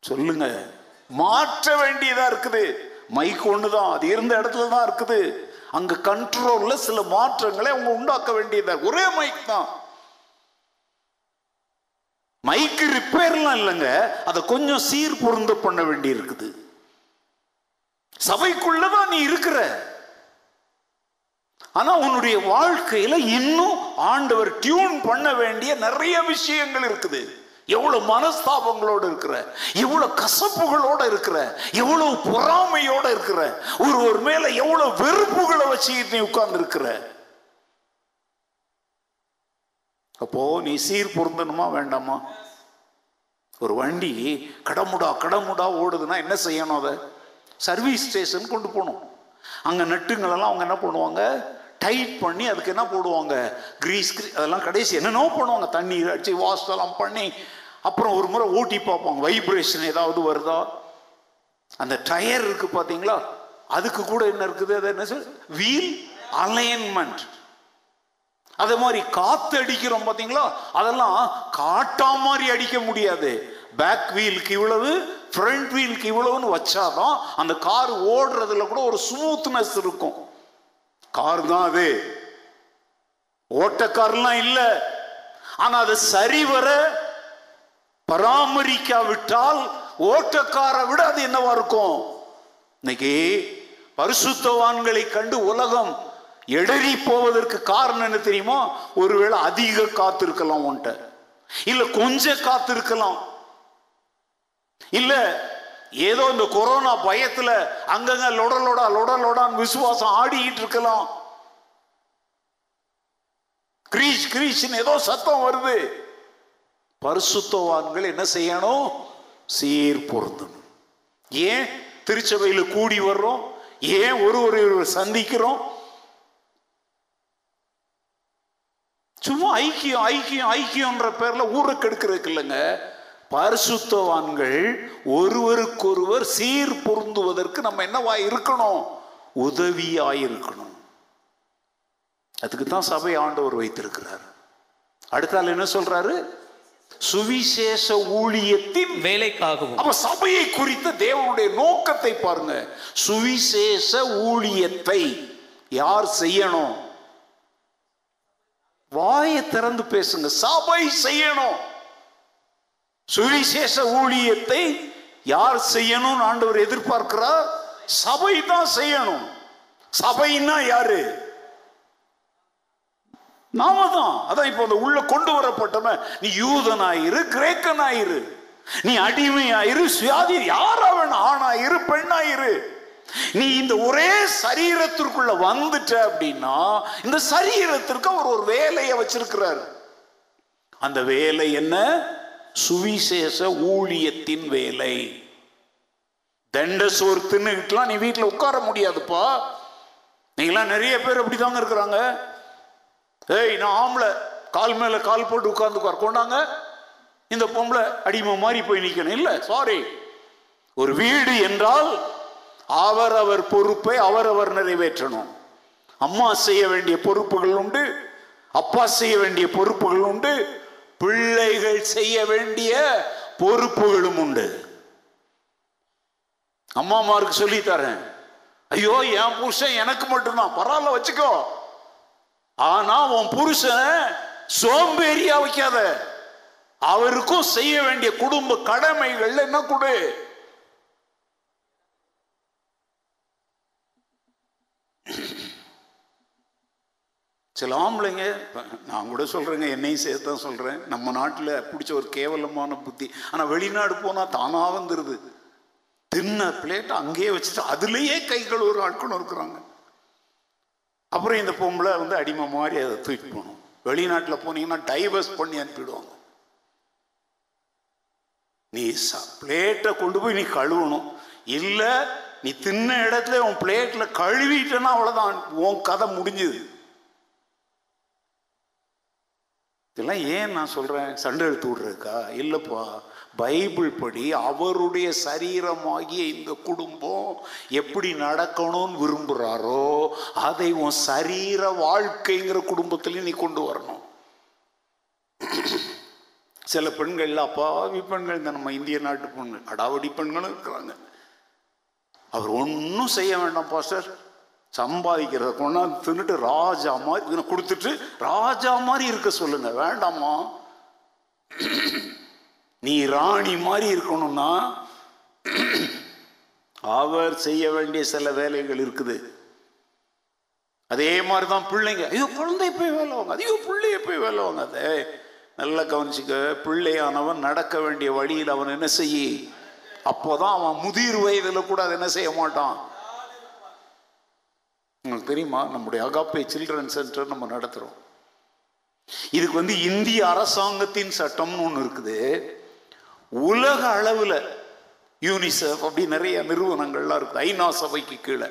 சொல்லுங்க. மாற்ற வேண்டியதா இருக்குது. மைக் ஒண்ணுதான் அது இருந்த இடத்துல தான் இருக்குது. அங்க கண்ட்ரோல்ல சில மாற்றங்களை அவங்க உண்டாக்க வேண்டியதா? ஒரே மைக் தான். மைக்கு ரிப்பேர்லாம் இல்லைங்க. அதை கொஞ்சம் சீர் பொருந்த பண்ண வேண்டி இருக்குது. சபைக்குள்ளதான் நீ இருக்கிற. ஆனா உன்னுடைய வாழ்க்கையில இன்னும் ஆண்டவர் டியூன் பண்ண வேண்டிய நிறைய விஷயங்கள் இருக்குது. எவ்வளவு மனஸ்தாபங்களோட இருக்கிற எவ்வளவு கசப்புகளோட இருக்கிற எவ்வளவு பொறாமையோட இருக்கிற ஒரு ஒரு மேல எவ்வளவு வெறுப்புகளை வச்சுக்கிட்டு நீ உட்கார்ந்து இருக்கிற அப்போ நீ சீர் பொருந்தணுமா வேண்டாமா? ஒரு வண்டி கடமுடா கடமுடா ஓடுதுன்னா என்ன செய்யணும் அதை? சர்வீஸ் ஸ்டேஷன் கொண்டு போகணும். அங்கே நட்டுங்களெல்லாம் அவங்க என்ன பண்ணுவாங்க? டைட் பண்ணி அதுக்கு என்ன போடுவாங்க? கிரீஸ் அதெல்லாம் கடைசி என்னென்னோ பண்ணுவாங்க. தண்ணீர் அடிச்சு வாஷ் எல்லாம் பண்ணி அப்புறம் ஒரு முறை ஊட்டி பார்ப்பாங்க வைப்ரேஷன் ஏதாவது வருதா? அந்த டயர் இருக்கு பார்த்தீங்களா? அதுக்கு கூட என்ன இருக்குது? அது என்ன சார் வீல் அலைன்மெண்ட் அதே மாதிரி காத்து அடிக்கிறோம் பார்த்தீங்களா? அதெல்லாம் காட்டா மாதிரி அடிக்க முடியாது. பேக் வீலுக்கு இவ்வளவு ஃப்ரண்ட் வீலுக்கு இவ்வளவுன்னு வச்சாதான் அந்த கார் ஓடுறதுல கூட ஒரு ஸ்மூத்னஸ் இருக்கும். கார் தான் அது. ஓட்டக்காரெல்லாம் இல்லை. ஆனா அது சரிவர பராமரிக்காவிட்டால் ஓட்டக்காரை விட அது என்னவா இருக்கும்? இன்னைக்கு பரிசுத்தவான்களை கண்டு உலகம் எடறி போவதற்கு காரணம் என்ன தெரியுமா? ஒருவேளை அதிக காத்திருக்கலாம் உன்ட்ட. இல்ல கொஞ்சம் காத்திருக்கலாம். இல்ல ஏதோ இந்த கொரோனா பயத்துல அங்கங்க லொடலோடா லொடா விசுவாசம் ஆடிக்கிட்டு இருக்கலாம். கிரீஷ் கிரீச்னு ஏதோ சத்தம் வருது. பரிசுத்தவான்கள் என்ன செய்யணும்? சீர் பொருந்தணும். ஏன்? திருச்சபையில் கூடி வர்றோம். ஏன் ஒரு ஒரு சந்திக்கிறோம்? சும்மா ஐக்கியம் ஐக்கியம் ஐக்கியம்ன்ற பேர்ல ஊரை கெடுக்கிறதுக்கு இல்லைங்க. பரிசுத்தவான்கள் ஒருவருக்கொருவர் சீர் பொருந்துவதற்கு நம்ம என்னவா இருக்கணும்? உதவியாயிருக்கணும் அதுக்கு தான் சபை ஆண்டவர் வைத்திருக்கிறார். அடுத்தால் என்ன சொல்றாரு? சுவிசேஷ ஊழியத்தின்
வேலைக்காகவும்.
அப்ப சபையை குறித்த தேவனுடைய நோக்கத்தை பாருங்க. சுவிசேஷ ஊழியத்தை யார் செய்யணும்? வாயை திறந்து பேசுங்க. சபை செய்யணும். சுவிசேஷ ஊழியத்தை யார் செய்யணும்னு ஆண்டவர் எதிர்பார்க்கிறார்? சபை தான் செய்யணும். சபைன்னா யாரு? நாம தான். அதான் இப்போ அந்த உள்ள கொண்டு வரப்பட்டவன் நீ யூதனாயிரு கிரேக்கனாயிரு. நீ அடிமையாயிரு சுயாதி யாரா ஆணாயிரு பெண்ணாயிரு. நீ இந்த ஒரே சரீரத்திற்குள்ள வந்துட்ட அப்படின்னா இந்த சரீரத்திற்கு அவர் ஒரு வேலையை வச்சிருக்கிறார். அந்த வேலை என்ன? சுவிசேஷ ஊழியத்தின் வேலை. தண்ட சோறு தின்னுக்கிட்டுலாம் நீ வீட்டில் உட்கார முடியாதுப்பா. நீங்களாம் நிறைய பேர் அப்படிதாங்க இருக்கிறாங்க. ஏய் நான் ஆம்பளை. கால் மேல கால் போட்டு உட்கார்ந்து கொண்டாங்க. இந்த பொம்பளை அடிமை மாதிரி போய் நிக்கணும் இல்ல சாரி ஒரு வீடு என்றால் அவரவர் பொறுப்பை அவரவர் நிறைவேற்றணும். அம்மா செய்ய வேண்டிய பொறுப்புகள் உண்டு. அப்பா செய்ய வேண்டிய பொறுப்புகள் உண்டு. பிள்ளைகள் செய்ய வேண்டிய பொறுப்புகளும் உண்டு. அம்மாமாருக்கு சொல்லி தரேன். ஐயோ என் புருஷன் எனக்கு மட்டும்தான். பரவாயில்ல வச்சுக்கோ. ஆனா உன் புருஷன் சோம்பேறியா வைக்காத. அவருக்கும் செய்ய வேண்டிய குடும்ப கடமைகள் என்ன கொடு? சில ஆம்பளைங்க நான் கூட சொல்றேங்க என்னையும் சேர்த்து தான் சொல்றேன். நம்ம நாட்டில் பிடிச்ச ஒரு கேவலமான புத்தி. ஆனா வெளிநாடு போனா தானா வந்துருது. தின்ன பிளேட் அங்கேயே வச்சுட்டு அதுலேயே கை கழுவுற ஆட்களும் இருக்கிறாங்க. அப்புறம் இந்த பொம்பளை வந்து அடிமை மாதிரி அதை தூக்கி போகணும். வெளிநாட்டில் போனீங்கன்னா டைவர்ஸ் பண்ணி அனுப்பிடுவாங்க. நீ பிளேட்டை கொண்டு போய் நீ கழுவணும். இல்லை நீ தின்ன இடத்துல உன் பிளேட்டில் கழுவிட்டேன்னா அவ்வளோதான் உன் கதை முடிஞ்சுது. இதெல்லாம் ஏன் நான் சொல்கிறேன் சண்டை எடுத்து விடுறதுக்கா? இல்லைப்பா. பைபிள் படி அவருடைய சரீரமாகிய இந்த குடும்பம் எப்படி நடக்கணும்னு விரும்புகிறாரோ அதை உன் சரீர வாழ்க்கைங்கிற குடும்பத்திலையும் நீ கொண்டு வரணும். சில பெண்கள் அப்பாவி பெண்கள் இந்த நம்ம இந்திய நாட்டு பெண்கள் அடாவடி பெண்களும் இருக்கிறாங்க. அவர் ஒன்றும் செய்ய வேண்டாம் பாஸ்டர். சம்பாதிக்கிறத கொண்டாந்து தின்னுட்டு ராஜா மாதிரி கொடுத்துட்டு ராஜா மாதிரி இருக்க சொல்லுங்க வேண்டாமா? நீ ராணி மாதிரி இருக்கணும்னா அவர் செய்ய வேண்டிய சில வேலைகள் இருக்குது. அதே மாதிரி தான் பிள்ளைங்க. ஐயோ குழந்தை போய் வேலை வாங்க ஐயோ பிள்ளைய போய் வேலை வாங்காத. நல்லா கவனிச்சுக்க. பிள்ளையானவன் நடக்க வேண்டிய வழியில் அவன் என்ன செய்ய? அப்போதான் அவன் முதிர் வயதில் கூட அதை என்ன செய்ய மாட்டான். உங்களுக்கு தெரியுமா? நம்முடைய அகாப்பை சில்ட்ரன் சென்டர் நம்ம நடத்துகிறோம் இதுக்கு வந்து இந்திய அரசாங்கத்தின் சட்டம்னு ஒன்று இருக்குது. உலக அளவில் யூனிசெஃப் அப்படி நிறைய நிறுவனங்கள்லாம் இருக்குது ஐநா சபைக்கு கீழே.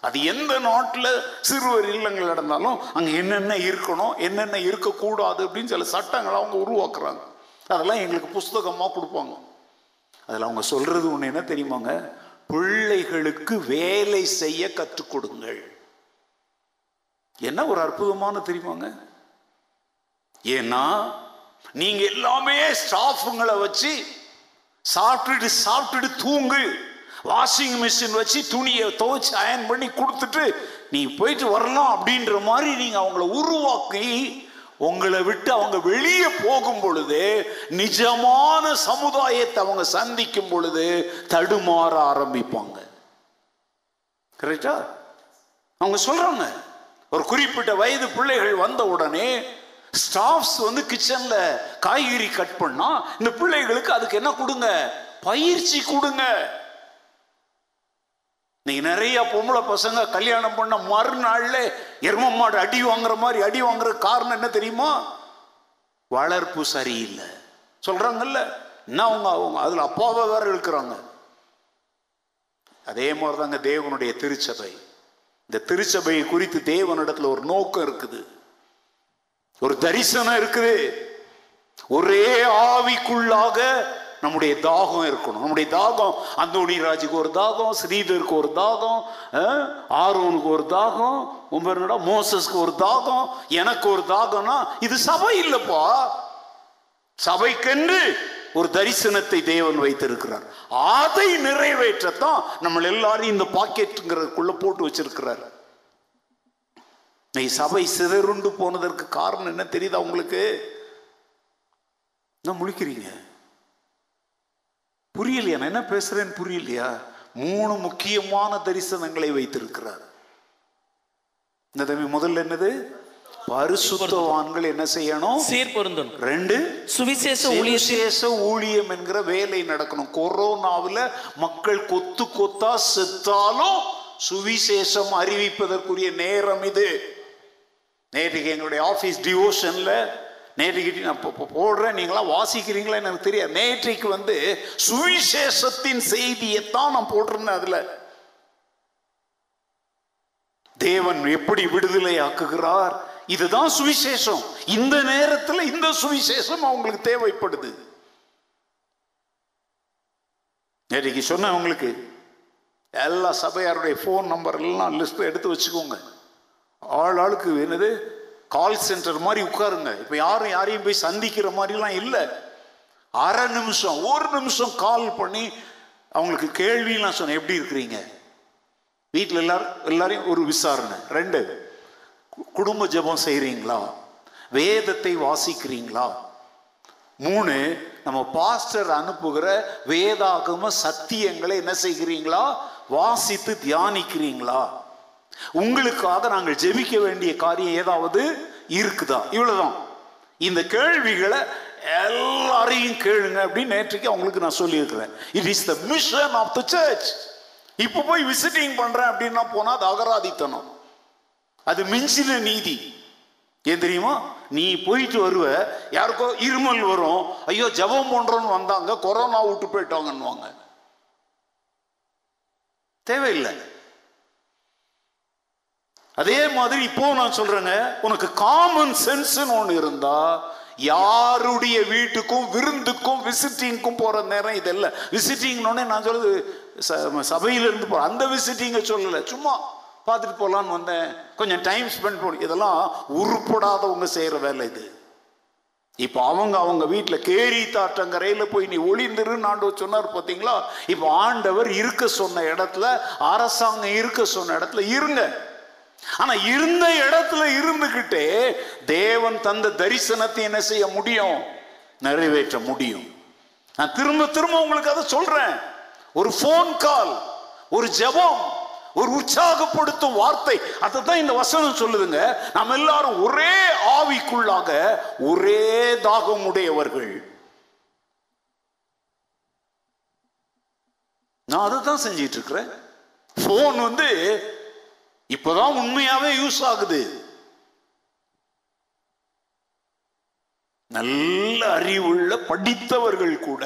அது எந்த நாட்டில் சிறுவர் இல்லங்கள் நடந்தாலும் அங்கே என்னென்ன இருக்கணும் என்னென்ன இருக்கக்கூடாது அப்படின்னு சில சட்டங்களை அவங்க உருவாக்குறாங்க. அதெல்லாம் எங்களுக்கு புஸ்தகமாக கொடுப்பாங்க. அதில் அவங்க சொல்றது ஒன்று என்ன தெரியுமாங்க? பிள்ளைகளுக்கு வேலை செய்ய கற்றுக் கொடுங்கள். என்ன ஒரு அற்புதமான தெரியுமாங்க? ஏன்னா நீங்க எல்லாமே ஸ்டாஃபுங்களை வச்சு சாப்பிட்டுட்டு சாப்பிட்டுட்டு தூங்கு. வாஷிங் மிஷின் வச்சு துணியை துவைச்சு அயன் பண்ணி கொடுத்துட்டு நீ போயிட்டு வரலாம் அப்படின்ற மாதிரி நீங்க அவங்கள உருவாக்கி உங்களை விட்டு அவங்க வெளியே போகும் பொழுது நிஜமான சமுதாயத்தை அவங்க சந்திக்கும் பொழுது தடுமாற ஆரம்பிப்பாங்க. கரெக்டா அவங்க சொல்றாங்க ஒரு குறிப்பிட்ட வயது பிள்ளைகள் வந்த உடனே ஸ்டாஃப்ஸ் வந்து கிச்சன்ல காய்கறி கட் பண்ணா இந்த பிள்ளைகளுக்கு அதுக்கு என்ன கொடுங்க? பயிற்சி கொடுங்க. நீங்க நிறைய பொம்பளை பசங்க கல்யாணம் பண்ண மறுநாள்ல எரும மாடு அடி வாங்குற மாதிரி அடி வாங்குற காரணம் என்ன தெரியுமா? வளர்ப்பு சரியில்லை. சொல்றாங்கல்ல என்ன அவங்க அவங்க அதுல அப்பாவை வேற இருக்கிறாங்க அதே மாதிரி தாங்க தேவனுடைய திருச்சபை. இந்த திருச்சபையை குறித்து தேவனிடத்துல ஒரு நோக்கம் இருக்குது. ஒரு தரிசனம் இருக்குது. ஒரே ஆவிக்குள்ளாக நம்முடைய தாகம் இருக்கணும். நம்முடைய தாகம் அந்தோணி ராஜுக்கு ஒரு தாகம் ஸ்ரீதருக்கு ஒரு தாகம் அஹ், ஆரோனுக்கு ஒரு தாகம் உம்பரனடா மோசஸ்க்கு ஒரு தாகம் எனக்கு ஒரு தாகம்னா இது சபை இல்லைப்பா. சபைக்கென்று ஒரு தரிசனத்தை தேவன் வைத்திருக்கிறார். அதை நிறைவேற்றத்தான் நம்ம எல்லாரும் இந்த பாக்கெட்டுங்கிறதுக்குள்ள போட்டு வச்சிருக்கிறார். நீ சபை சிதறுண்டு போனதற்கு காரணம் என்ன தெரியுதா உங்களுக்கு? என்ன முழிக்கிறீங்க? புரியலையா? நான் என்ன பேசுறேன்னு புரியலையா? மூணு முக்கியமான தரிசனங்களை வைத்திருக்கிறார். இந்த தம்பி முதல்ல என்னது? பரிசுத்தவான்கள் என்ன செய்யணும்?
சீர் பொருந்தணும்
ரெண்டு
சுவிசேஷ
சுவிசேஷ ஊழியம் என்கிற வேலை நடக்கணும். கொரோனாவில் மக்கள் கொத்து கொத்தா செத்தாலும் சுவிசேஷம் அறிவிப்பதற்குரிய நேரம் இது. நேற்றுக்கு எங்களுடைய ஆஃபீஸ் டிவோஷனில் நேற்றுக்கு நான் இப்போ- போடுறேன். நீங்களாம் வாசிக்கிறீங்களா எனக்கு தெரியாது. நேற்றைக்கு வந்து சுவிசேஷத்தின் செய்தியைத்தான் நான் போட்டிருந்தேன் அதில். தேவன் எப்படி விடுதலை ஆக்குகிறார்? இதுதான் சுவிசேஷம். இந்த நேரத்தில் இந்த சுவிசேஷம் அவங்களுக்கு தேவைப்படுது. நேற்றைக்கு சொன்னேன் உங்களுக்கு. எல்லா சபையாருடைய ஃபோன் நம்பர் எல்லாம் லிஸ்ட் எடுத்து வச்சுக்கோங்க. ஆள் ஆளுக்கு என்னது? கால் சென்டர் மாதிரி உட்காருங்க. இப்போ யாரும் யாரையும் போய் சந்திக்கிற மாதிரிலாம் இல்லை. அரை நிமிஷம் ஒரு நிமிஷம் கால் பண்ணி அவங்களுக்கு கேள்விலாம் சொன்னேன் எப்படி இருக்கிறீங்க? வீட்டில் எல்லாரும் எல்லாரையும் ஒரு விசாரணை. ரெண்டு கு- குடும்ப ஜெபம் செய்கிறீங்களா வேதத்தை வாசிக்கிறீங்களா? மூணு நம்ம பாஸ்டர் அனுப்புகிற வேதாகம சத்தியங்களை என்ன செய்கிறீங்களா? வாசித்து தியானிக்கிறீங்களா? உங்களுக்காக நாங்கள் ஜெபிக்க வேண்டிய காரியம் ஏதாவது இருக்குதா? இவ்வளவுதான். இந்த கேள்விகளை எல்லாரையும் கேளுங்க அப்படின்னு நேற்றுக்கு அவங்களுக்கு நான் சொல்லியிருக்கிறேன். It is the mission of the church இப்போ போய் விசிட்டிங் பண்றேன் அப்படின்னா போனா அது அகராதித்தனம். அது மிஞ்சின நீதி. ஏன் தெரியுமா? நீ போயிட்டு வருவ யாருக்கோ இருமல் வரும். ஐயோ ஜெபம் பண்றோன்னு வந்தாங்க கொரோனா விட்டு போயிட்டாங்கன்னுவாங்க. தேவையில்லை. அதே மாதிரி இப்போ நான் சொல்றேங்க உனக்கு காமன் சென்ஸ்னு ஒன்று இருந்தா யாருடைய வீட்டுக்கும் விருந்துக்கும் விசிட்டிங்க்கும் போற நேரம் இதெல்லாம் விசிட்டிங்னோடனே நான் சொல்றது ச- சபையில இருந்து அந்த விசிட்டிங்க சொல்லல. சும்மா பார்த்துட்டு போகலான்னு வந்தேன். கொஞ்சம் டைம் ஸ்பெண்ட் பண்ணி இதெல்லாம் உருப்படாதவங்க செய்கிற வேலை இது. இப்போ அவங்க அவங்க வீட்டில் கேரி தாட்டங்கரையில் போய் நீ ஒளிந்திருன்னு ஆண்டவர் சொன்னார் பார்த்தீங்களா இப்போ ஆண்டவர் இருக்க சொன்ன இடத்துல அரசாங்கம் இருக்க சொன்ன இடத்துல இருங்க. ஆனா இருந்த இடத்துல இருந்துகிட்டே தேவன் தந்த தரிசனத்தை என்ன செய்ய முடியும்? நிறைவேற்ற முடியும். நான் திரும்ப திரும்ப உங்களுக்கு அதை சொல்றேன். ஒரு ஃபோன் கால் ஒரு ஜெபம் ஒரு உற்சாகப்படுத்தும் வார்த்தை அதை தான் இந்த வசனம் சொல்லுதுங்க. நாம் எல்லாரும் ஒரே ஆவிக்குள்ளாக ஒரே தாகம் உடையவர்கள். நான் அதை தான் செஞ்சிட்டு இருக்கிறேன். ஃபோன் வந்து இப்போதான் உண்மையாவே யூஸ் ஆகுது. நல்ல அறிவுள்ள படித்தவர்கள் கூட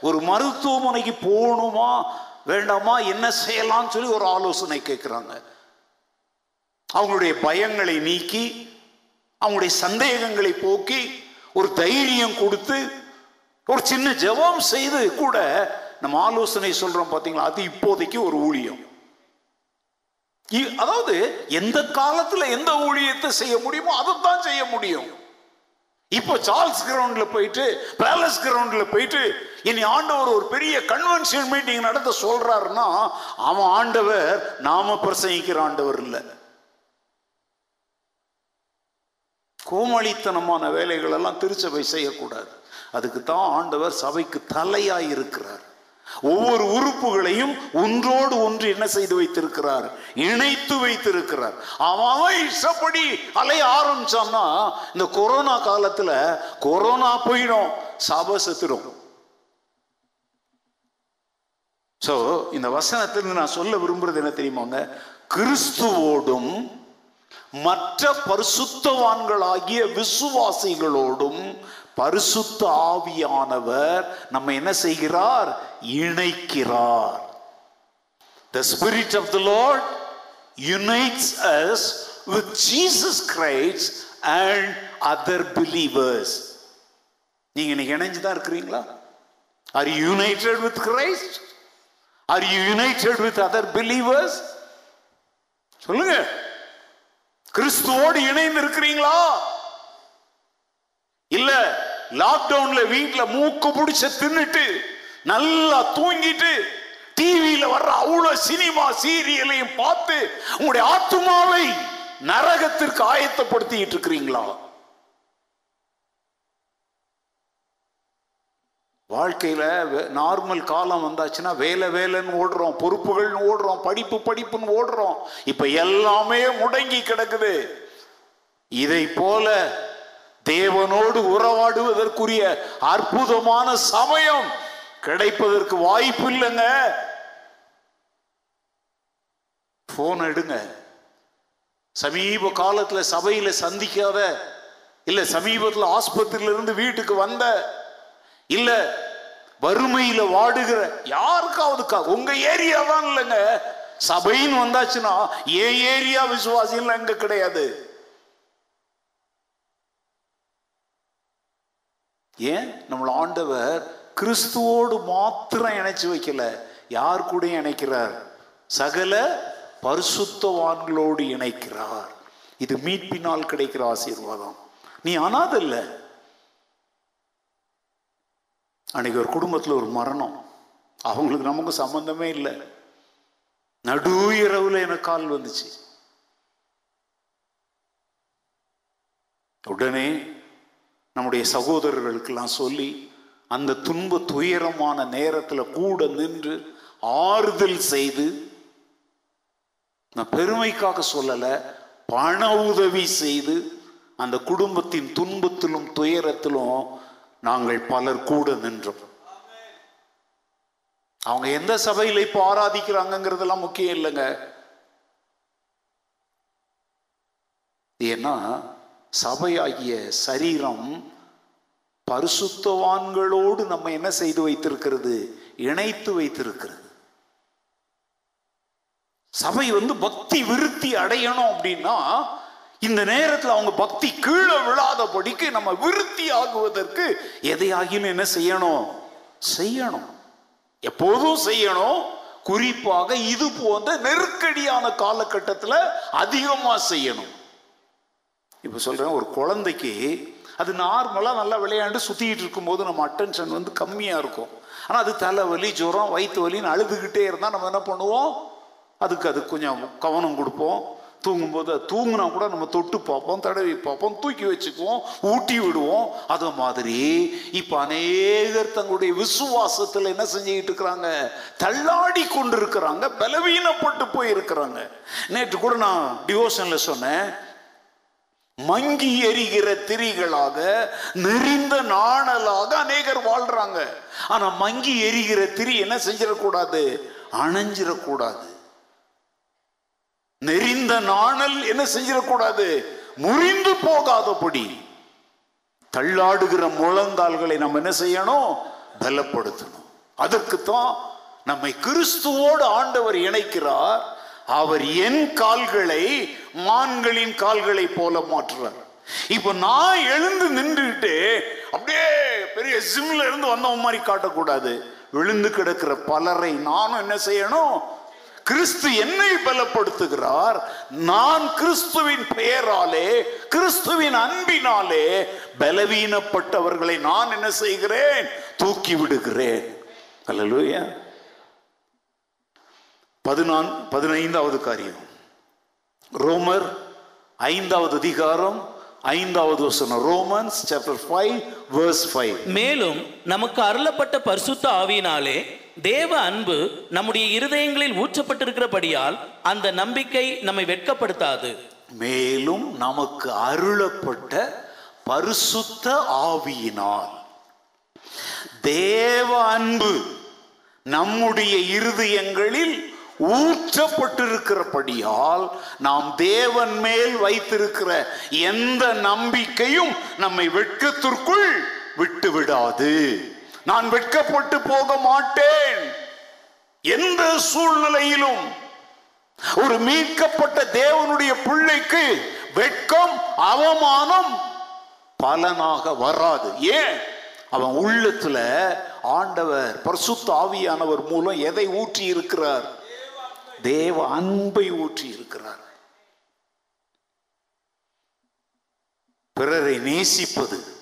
ஒரு மருத்துவமனைக்கு போகணுமா வேண்டாமா என்ன செய்யலாம்னு சொல்லி ஒரு ஆலோசனை கேட்குறாங்க. அவங்களுடைய பயங்களை நீக்கி அவங்களுடைய சந்தேகங்களை போக்கி ஒரு தைரியம் கொடுத்து ஒரு சின்ன ஜெபம் செய்து கூட நம்ம ஆலோசனை சொல்றோம் பார்த்தீங்களா அது இப்போதைக்கு ஒரு ஊழியம். அதாவது எந்த காலத்துல எந்த ஊழியத்தை செய்ய முடியுமோ அதைத்தான் செய்ய முடியும். இப்போ சார்ல்ஸ் கிரவுண்ட்ல போயிட்டு பேலஸ் கிரவுண்ட்ல போயிட்டு இனி ஆண்டவர் ஒரு பெரிய கன்வென்ஷன் மீட்டிங் நடத்த சொல்றாருன்னா அவன் ஆண்டவர் நாம பிரசங்கிக்கிற ஆண்டவர் இல்லை. கோமாளித்தனமான வேலைகள் எல்லாம் திருச்சபை செய்யக்கூடாது. அதுக்கு தான் ஆண்டவர் சபைக்கு தலையாய் இருக்கிறார் ஒவ்வொரு உறுப்புகளையும் ஒன்றோடு ஒன்று என்ன செய்து வைத்திருக்கிறார்? இணைத்து வைத்திருக்கிறார். அவன் இஷ்டப்படி அலைய ஆரம்பிச்சான்னா இந்த கொரோனா காலத்துல கொரோனா போயிடும் சபை செத்துடும். சோ இந்த வசனத்திலிருந்து நான் சொல்ல விரும்புறது என்ன தெரியுமாங்க? கிறிஸ்துவோடும் மற்ற பரிசுத்தவான்களாகிய விசுவாசிகளோடும் பரிசுத்த ஆவியானவர் நம்ம என்ன செய்கிறார்? இணைக்கிறார். The Spirit of the Lord unites us with Jesus Christ and other believers. நீங்க இன்னைக்கு இணைஞ்சு தான் இருக்கிறீங்களா? Are you united with Christ are you united with other believers சொல்லுங்க. கிறிஸ்துவோடு இணைந்து இருக்கிறீங்களா இல்லை. லாக்டவுன்ல வீட்டில் மூக்கு பிடிச்ச தின்னுட்டு நல்லா தூங்கிட்டு டிவியில வர்ற அவ்வளவு சினிமா சீரியலையும் பார்த்து உங்களுடைய ஆத்துமாவை நரகத்திற்கு ஆயத்தப்படுத்திட்டு இருக்கிறீங்களா? வாழ்க்கையில நார்மல் காலம் வந்தாச்சுன்னா வேலை வேலைன்னு ஓடுறோம் பொறுப்புகள்னு ஓடுறோம் படிப்பு படிப்புன்னு ஓடுறோம். இப்ப எல்லாமே முடங்கி கிடக்குது. இதை போல தேவனோடு உறவாடுவதற்குரிய அற்புதமான சமயம் கிடைப்பதற்கு வாய்ப்பு இல்லைங்க. போன் எடுங்க. சமீப காலத்தில் சபையில் சந்திக்காத இல்லை சமீபத்தில் ஆஸ்பத்திரியிலிருந்து வீட்டுக்கு வந்த இல்லை வறுமையில் வாடுகிற யாருக்காவது கா- உங்க ஏரியா தான் இல்லைங்க. சபைன்னு வந்தாச்சுன்னா ஏன் ஏரியா விசுவாசியெல்லாம் அங்க கிடையாது. ஏன்? நம்மள ஆண்டவர் கிறிஸ்துவோடு மாத்திரம் இணைச்சு வைக்கல. யார் கூட இணைக்கிறார்? சகல பரிசுத்தவான்களோடு இணைக்கிறார். இது மீட்பினால் கிடைக்கிற ஆசீர்வாதம். நீ அனாதை அன்னைக்கு ஒரு குடும்பத்தில் ஒரு மரணம். அவங்களுக்கு நமக்கு சம்பந்தமே இல்லை. நடு இரவுல எனக்கு கால் வந்துச்சு. உடனே நம்முடைய சகோதரர்களுக்கெல்லாம் சொல்லி அந்த துன்ப துயரமான நேரத்தில் கூட நின்று ஆறுதல் செய்து நான் பெருமைக்காக சொல்லலை பண உதவி செய்து அந்த குடும்பத்தின் துன்பத்திலும் துயரத்திலும் நாங்கள் பலர் கூட நின்றோம். அவங்க எந்த சபையில் இப்போ ஆராதிக்கிறாங்கிறதெல்லாம் முக்கியம் இல்லைங்க. ஏன்னா சபையாகிய சரீரம் பரிசுத்தவான்களோடு நம்ம என்ன செய்து வைத்திருக்கிறது? இணைத்து வைத்திருக்கிறது. சபை வந்து பக்தி விருத்தி அடையணும் அப்படின்னா இந்த நேரத்தில் அவங்க பக்தி கீழே விழாதபடிக்கு நம்ம விருத்தி ஆகுவதற்கு எதையாகியும் என்ன செய்யணும்? செய்யணும். எப்போதும் செய்யணும். குறிப்பாக இது போன்ற நெருக்கடியான காலகட்டத்தில் அதிகமாக செய்யணும். இப்போ சொல்கிறேன் ஒரு குழந்தைக்கு அது நார்மலாக நல்லா விளையாண்டு சுற்றிக்கிட்டு இருக்கும்போது நம்ம அட்டென்ஷன் வந்து கம்மியாக இருக்கும். ஆனால் அது தலைவலி ஜுரம் வயிற்று வலின்னு அழுதுகிட்டே இருந்தால் நம்ம என்ன பண்ணுவோம்? அதுக்கு அது கொஞ்சம் கவனம் கொடுப்போம். தூங்கும்போது அது கூட நம்ம தொட்டு பார்ப்போம் தடவி பார்ப்போம் தூக்கி வச்சுக்குவோம் ஊட்டி விடுவோம். அது மாதிரி இப்போ அநேகர் தங்களுடைய விசுவாசத்தில் என்ன செஞ்சுக்கிட்டு இருக்கிறாங்க? தள்ளாடி கொண்டு இருக்கிறாங்க பலவீனப்பட்டு போயிருக்கிறாங்க. நேற்று கூட நான் டிவோஷனில் சொன்னேன். மங்கி எரிகிற திரிகளாக நெறிந்த நாணலாக அநேகர் வாழ்றாங்க. ஆனா மங்கி எரிகிற திரி என்ன செஞ்சிடக்கூடாது? அணைஞ்சிடக்கூடாது. நெறிந்த நாணல் என்ன செஞ்சிடக்கூடாது? முறிந்து போகாதபடி. தள்ளாடுகிற முழங்கால்களை நம்ம என்ன செய்யணும்? பலப்படுத்தணும். அதற்குத்தான் நம்மை கிறிஸ்துவோடு ஆண்டவர் இணைக்கிறார். அவர் என் கால்களை மான்களின் கால்களை போல மாற்றுறார். இப்ப நான் எழுந்து நின்றுட்டு அப்படியே பெரிய ஜிம்ல இருந்து வந்தவன் மாதிரி காட்டக்கூடாது. விழுந்து கிடக்கிற பலரை நானும் என்ன செய்யணும்? கிறிஸ்து என்னை பலப்படுத்துகிறார். நான் கிறிஸ்துவின் பெயராலே கிறிஸ்துவின் அன்பினாலே பலவீனப்பட்டவர்களை நான் என்ன செய்கிறேன்? தூக்கி விடுகிறேன். அல்லேலூயா. பதினான் பதினைந்தாவது காரியம். ரோமர் ஐந்தாவது அதிகாரம் ஐந்தாவது வசனம். Romans chapter five verse five
மேலும் நமக்கு அருளப்பட்ட பரிசுத்த ஆவியினாலே தேவ அன்பு நம்முடைய இருதயங்களில் ஊற்றப்பட்டிருக்கிறபடியால் அந்த நம்பிக்கை நம்மை வெட்கப்படுத்தாது.
மேலும் நமக்கு அருளப்பட்ட பரிசுத்த ஆவியினால் தேவ அன்பு நம்முடைய இருதயங்களில் ஊற்றப்பட்டிருக்கிறபடியால் நாம் தேவன் மேல் வைத்திருக்கிற எந்த நம்பிக்கையும் நம்மை வெட்கத்திற்குள் விட்டு விடாது நான் வெட்கப்பட்டு போக மாட்டேன். எந்த சூழ்நிலையிலும் ஒரு மீட்கப்பட்ட தேவனுடைய பிள்ளைக்கு வெட்கம் அவமானம் பலனாக வராது. ஏன்? அவன் உள்ளத்துல ஆண்டவர் பரிசுத்த ஆவியானவர் மூலம் எதை ஊற்றி இருக்கிறார் தேவ அன்பை ஊற்றி இருக்கிறார். பிறரை நேசிப்பது.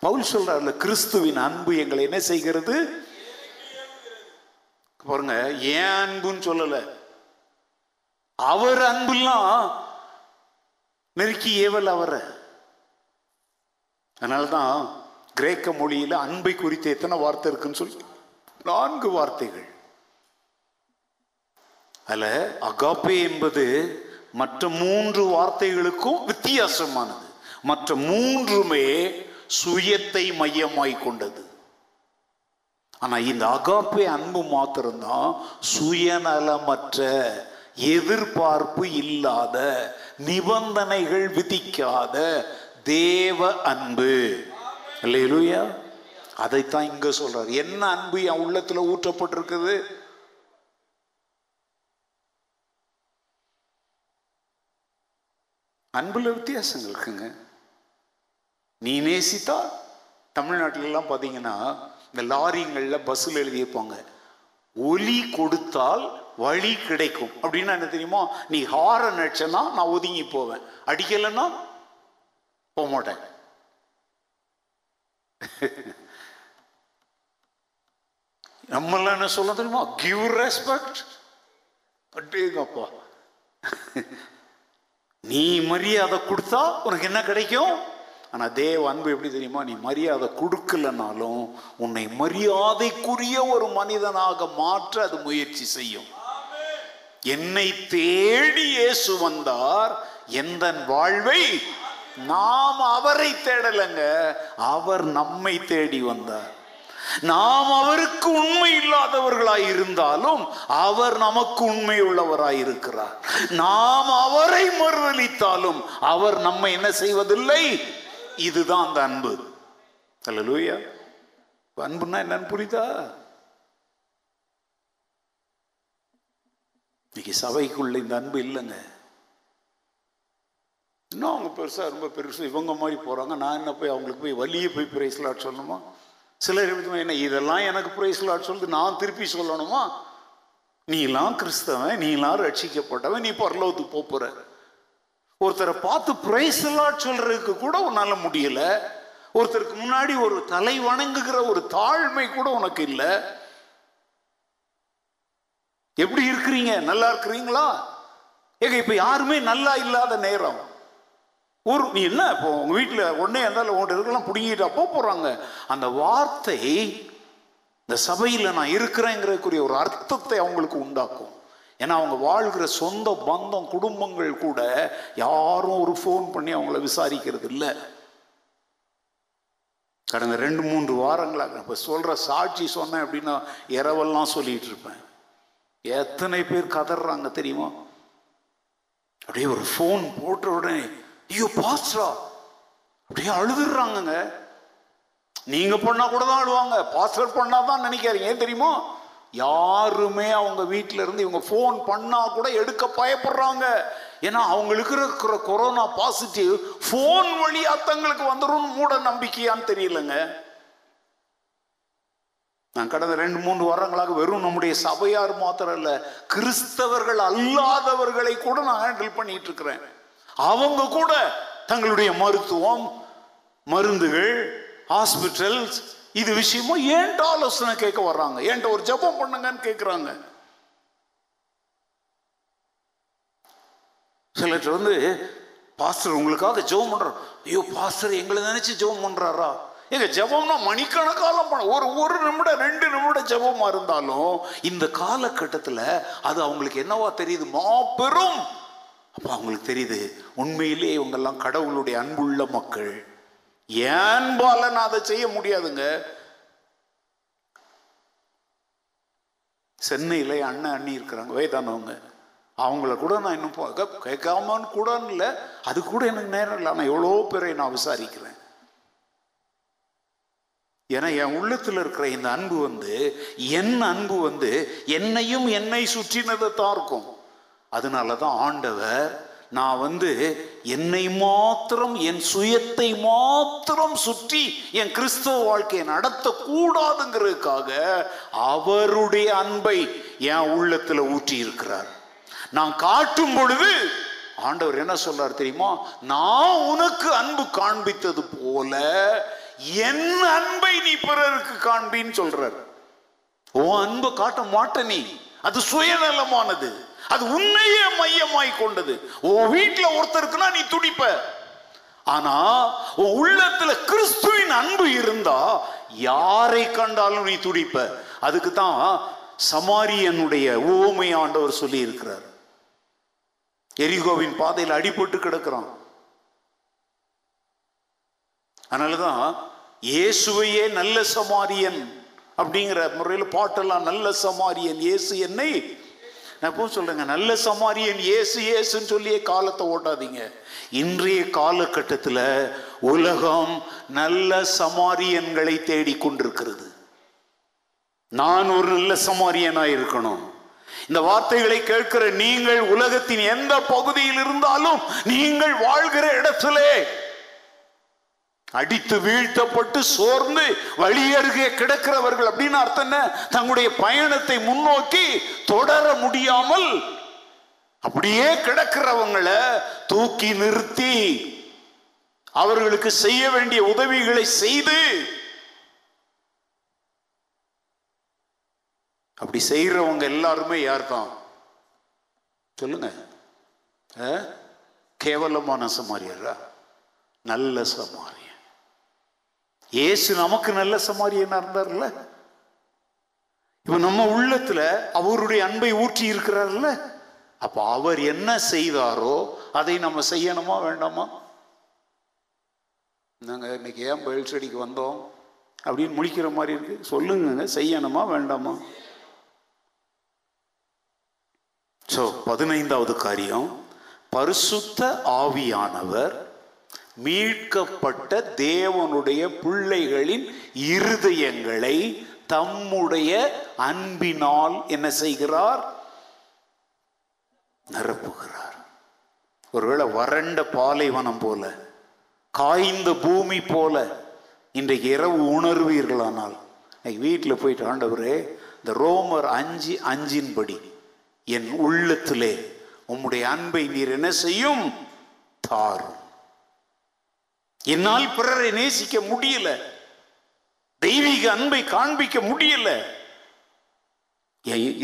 பவுல் சொல்றாருல கிறிஸ்துவின் அன்பு எங்களை என்ன செய்கிறது? பாருங்க ஏன் அன்புன்னு சொல்லல. அவர் அன்புலாம் நெருக்கி ஏவல் அவரை. அதனால்தான் கிரேக்க மொழியில அன்பை குறித்து எத்தனை வார்த்தை இருக்குன்னு சொல்லி நான்கு வார்த்தைகள். அல்ல அகாப்பே என்பது மற்ற மூன்று வார்த்தைகளுக்கும் வித்தியாசமானது. மற்ற மூன்றுமே சுயத்தை மையமாய் கொண்டது. ஆனால் இந்த அகாப்பே அன்பு மாத்திரம்தான் சுயநலமற்ற எதிர்பார்ப்பு இல்லாத நிபந்தனைகள் விதிக்காத தேவ அன்பு. இல்லையா அதைத்தான் இங்க சொல்றாரு. என்ன அன்பு என் உள்ளத்துல ஊற்றப்பட்டிருக்குது? அன்புல வித்தியாசங்கள் இருக்குங்க நீ நேசித்தா தமிழ்நாட்டிலலாம் பார்த்தீங்கன்னா இந்த லாரிங்களில் பஸ்ஸில் எழுதியிருப்பாங்க ஒலி கொடுத்தால் வழி கிடைக்கும். அப்படின்னா என்ன தெரியுமா? நீ ஹாரன் அடிச்சனா நான் ஒதுங்கி போவேன். அடிக்கலைன்னா போக மாட்டேன். நம்மளாம் என்ன சொல்ல தெரியுமா? கிவ் ரெஸ்பெக்ட் அப்படிங்கப்பா நீ மரியாதை கொடுத்தா உனக்கு என்ன கிடைக்கும்? ஆனால் தேவ அன்பு எப்படி தெரியுமா? நீ மரியாதை கொடுக்கலனாலும் உன்னை மரியாதைக்குரிய ஒரு மனிதனாக மாற்ற அது முயற்சி செய்யும். என்னை தேடி இயேசு வந்தார். எந்த வாழ்வை? நாம் அவரை தேடலங்க. அவர் நம்மை தேடி வந்தார். நாம் அவருக்கு உண்மை இல்லாதவர்களாய் இருந்தாலும் அவர் நமக்கு உண்மை உள்ளவராய் இருக்கிறார் நாம் அவரை மறுதளித்தாலும் அவர் நம்மை என்ன செய்வதில்லை? இதுதான் அந்த அன்பு. அல்ல அன்புன்னா என்னன்னு புரியுதா? இன்னைக்கு சபைக்குள்ள இந்த அன்பு இல்லைங்க. இன்னும் அவங்க பெருசா ரொம்ப பெருசு இவங்க மாதிரி போறாங்க. நான் என்ன போய் அவங்களுக்கு போய் வலிய போய் பிரைஸ்லாட் சொல்லணுமா? சிலர் எப்படி என்ன இதெல்லாம் எனக்கு பிரைஸ்லாட் சொல்லுது நான் திருப்பி சொல்லணுமா? நீலாம் கிறிஸ்தவன் நீலாம் ரட்சிக்கப்பட்டவன் நீ பரலோகத்துக்கு போப் போற. ஒருத்தரை பார்த்து பிரைஸ்லாட் சொல்றதுக்கு கூட உன்னால முடியல. ஒருத்தருக்கு முன்னாடி ஒரு தலை வணங்குகிற ஒரு தாழ்மை கூட உனக்கு இல்லை. எப்படி இருக்கிறீங்க? நல்லா இருக்கிறீங்களா? ஏங்க இப்ப யாருமே நல்லா இல்லாத நேரம். ஒரு நீ என்ன இப்போ உங்கள் வீட்டில் உடனே இருந்தாலும் உங்கள்கிட்ட இருக்கலாம் பிடிங்கிட்டா போக போகிறாங்க அந்த வார்த்தை இந்த சபையில் நான் இருக்கிறேங்கிறதுக்குரிய ஒரு அர்த்தத்தை அவங்களுக்கு உண்டாக்கும். ஏன்னா அவங்க வாழ்கிற சொந்த பந்தம் குடும்பங்கள் கூட யாரும் ஒரு ஃபோன் பண்ணி அவங்கள விசாரிக்கிறது இல்லை. கடந்த ரெண்டு மூன்று வாரங்களாக இப்போ சொல்கிற சாட்சி சொன்னேன் அப்படின்னா இரவெல்லாம் சொல்லிட்டு இருப்பேன். எத்தனை பேர் கதறாங்க தெரியுமா? அப்படியே ஒரு ஃபோன் போட்ட உடனே ஐயோ பாஸ்டா அப்படியே அழுதுடுறாங்கங்க நீங்க பண்ணா கூட தான் அழுவாங்க. பாஸ்டர் பண்ணா தான் நினைக்காதீங்க ஏன் தெரியுமா? யாருமே அவங்க வீட்டில இருந்து இவங்க ஃபோன் பண்ணா கூட எடுக்க பயப்படுறாங்க. ஏன்னா அவங்களுக்கு இருக்கிற கொரோனா பாசிட்டிவ் ஃபோன் வழியா தங்களுக்கு வந்துடும் மூட நம்பிக்கையான்னு தெரியலங்க. நான் கடந்த ரெண்டு மூன்று வாரங்களாக வெறும் நம்முடைய சபையார் மாத்திரம் இல்ல கிறிஸ்தவர்கள் அல்லாதவர்களை கூட நான் ஹேண்டில் பண்ணிட்டு இருக்கிறேன். அவங்க கூட தங்களுடைய மருத்துவம் மருந்துகள் ஹாஸ்பிட்டல்ஸ் இது விஷயமா ஏன்ட்ட ஆலோசனை கேட்க வர்றாங்க? ஏன்ட்ட ஒரு ஜெபம் பண்ணுங்கன்னு கேட்குறாங்க? சிலர் வந்து பாஸ்டர் உங்களுக்காக ஜெபம் பண்ணுறோம் ஐயோ பாஸ்டர் எங்களை நினைச்சு ஜெபம் பண்ணுறாரா எங்க ஜெபம்னா மணிக்கணக்காலம் பண்ண ஒரு ஒரு நிமிடம் ரெண்டு நிமிடம் ஜெபமா இருந்தாலும் இந்த காலகட்டத்தில் அது அவங்களுக்கு என்னவா தெரியுது? மாபெரும் அப்போ அவங்களுக்கு தெரியுது உண்மையிலே இவங்கெல்லாம் கடவுளுடைய அன்புள்ள மக்கள். ஏன்பால நான் அதை செய்ய முடியாதுங்க? சென்னையில் அண்ணன் அண்ணி இருக்கிறாங்க வயதானவங்க. அவங்கள கூட நான் இன்னும் போ- கே- கேட்காமன்னு கூட இல்லை அது கூட எனக்கு நேரம் இல்லை ஆனால் எவ்வளோ பேரை நான் விசாரிக்கிறேன். ஏன்னா என் உள்ளத்தில் இருக்கிற இந்த அன்பு வந்து என் அன்பு வந்து என்னையும் என்னை சுற்றினதை தான் இருக்கும். அதனால தான் ஆண்டவர் நான் வந்து என்னை மாத்திரம் என் சுயத்தை மாத்திரம் சுற்றி என் கிறிஸ்தவ வாழ்க்கையை நடத்தக்கூடாதுங்கிறதுக்காக அவருடைய அன்பை என் உள்ளத்தில் ஊற்றி இருக்கிறார் நான் காட்டும் பொழுது ஆண்டவர் என்ன சொல்றார் தெரியுமா? நான் உனக்கு அன்பு காண்பித்தது போல என் அன்பை நீ பிறருக்கு காண்பின்னு சொல்றார். உன் அன்பை காட்ட மாட்ட நீ. அது சுயநலமானது. அது உன்னையே மையமாய் கொண்டது. உன் வீட்டில் ஒருத்தருக்குன்னா நீ துடிப்ப. ஆனா உன் உள்ளத்துல கிறிஸ்துவின் அன்பு இருந்தா யாரை கண்டாலும் நீ துடிப்ப. அதுக்கு தான் சமாரியனுடைய ஓமை ஆண்டவர் சொல்லி இருக்கிறார் எரிகோவின் பாதையில் அடிபட்டு கிடக்கிறான். அதனாலதான் இயேசுவையே நல்ல சமாரியன் அப்படிங்கிற முறையில் பாட்டெல்லாம் நல்ல சமாரியன் இயேசு என்னை நான் எப்பவும் சொல்றேங்க நல்ல சமாரியன் ஏசு ஏசுன்னு சொல்லியே காலத்தை ஓட்டாதீங்க. இன்றைய காலகட்டத்தில் உலகம் நல்ல சமாரியன்களை தேடிக்கொண்டிருக்கிறது நான் ஒரு நல்ல சமாரியனாக இருக்கணும். இந்த வார்த்தைகளை கேட்கிற நீங்கள் உலகத்தின் எந்த பகுதியில் இருந்தாலும் நீங்கள் வாழ்கிற இடத்திலே அடித்து வீழ்த்தப்பட்டு சோர்ந்து வழி அருகே கிடக்கிறவர்கள் அப்படின்னு அர்த்தம் என்ன? தங்களுடைய பயணத்தை முன்னோக்கி தொடர முடியாமல் அப்படியே கிடக்கிறவங்களை தூக்கி நிறுத்தி அவர்களுக்கு செய்ய வேண்டிய உதவிகளை செய்து அப்படி செய்யறவங்க எல்லாருமே யார் தான் சொல்லுங்க. ஆ? கேவலமான சமாரியரா? நல்ல சமாரியா இயேசு நமக்கு நல்ல சமாரியனா இருந்தார்ல? இப்ப நம்ம உள்ளத்துல அவருடைய அன்பை ஊற்றி இருக்கிறார்ல? அப்ப அவர் என்ன செய்தாரோ அதை நம்ம செய்யணுமா வேண்டாமா? நாங்க இன்னைக்கு ஏன் பயில் செடிக்கு வந்தோம் அப்படின்னு முழிக்கிற மாதிரி இருக்கு. சொல்லுங்க செய்யணுமா வேண்டாமா? ஸோ பதினைந்தாவது காரியம் பரிசுத்த ஆவியானவர் மீட்கப்பட்ட தேவனுடைய பிள்ளைகளின் இருதயங்களை தம்முடைய அன்பினால் என்ன செய்கிறார்? நிரப்புகிறார். ஒருவேளை வறண்ட பாலைவனம் போல காய்ந்த பூமி போல இன்றைக்கு இரவு உணர்வீர்களானால் இன்னைக்கு வீட்டில் போயிட்டு ஆண்டவரே இந்த ரோமர் அஞ்சு அஞ்சின்படி என் உள்ளத்திலே உம்முடைய அன்பை நீர் என்ன செய்யும்? தாரும். என்னால் பிறரை நேசிக்க முடியல. தெய்வீக அன்பை காண்பிக்க முடியல.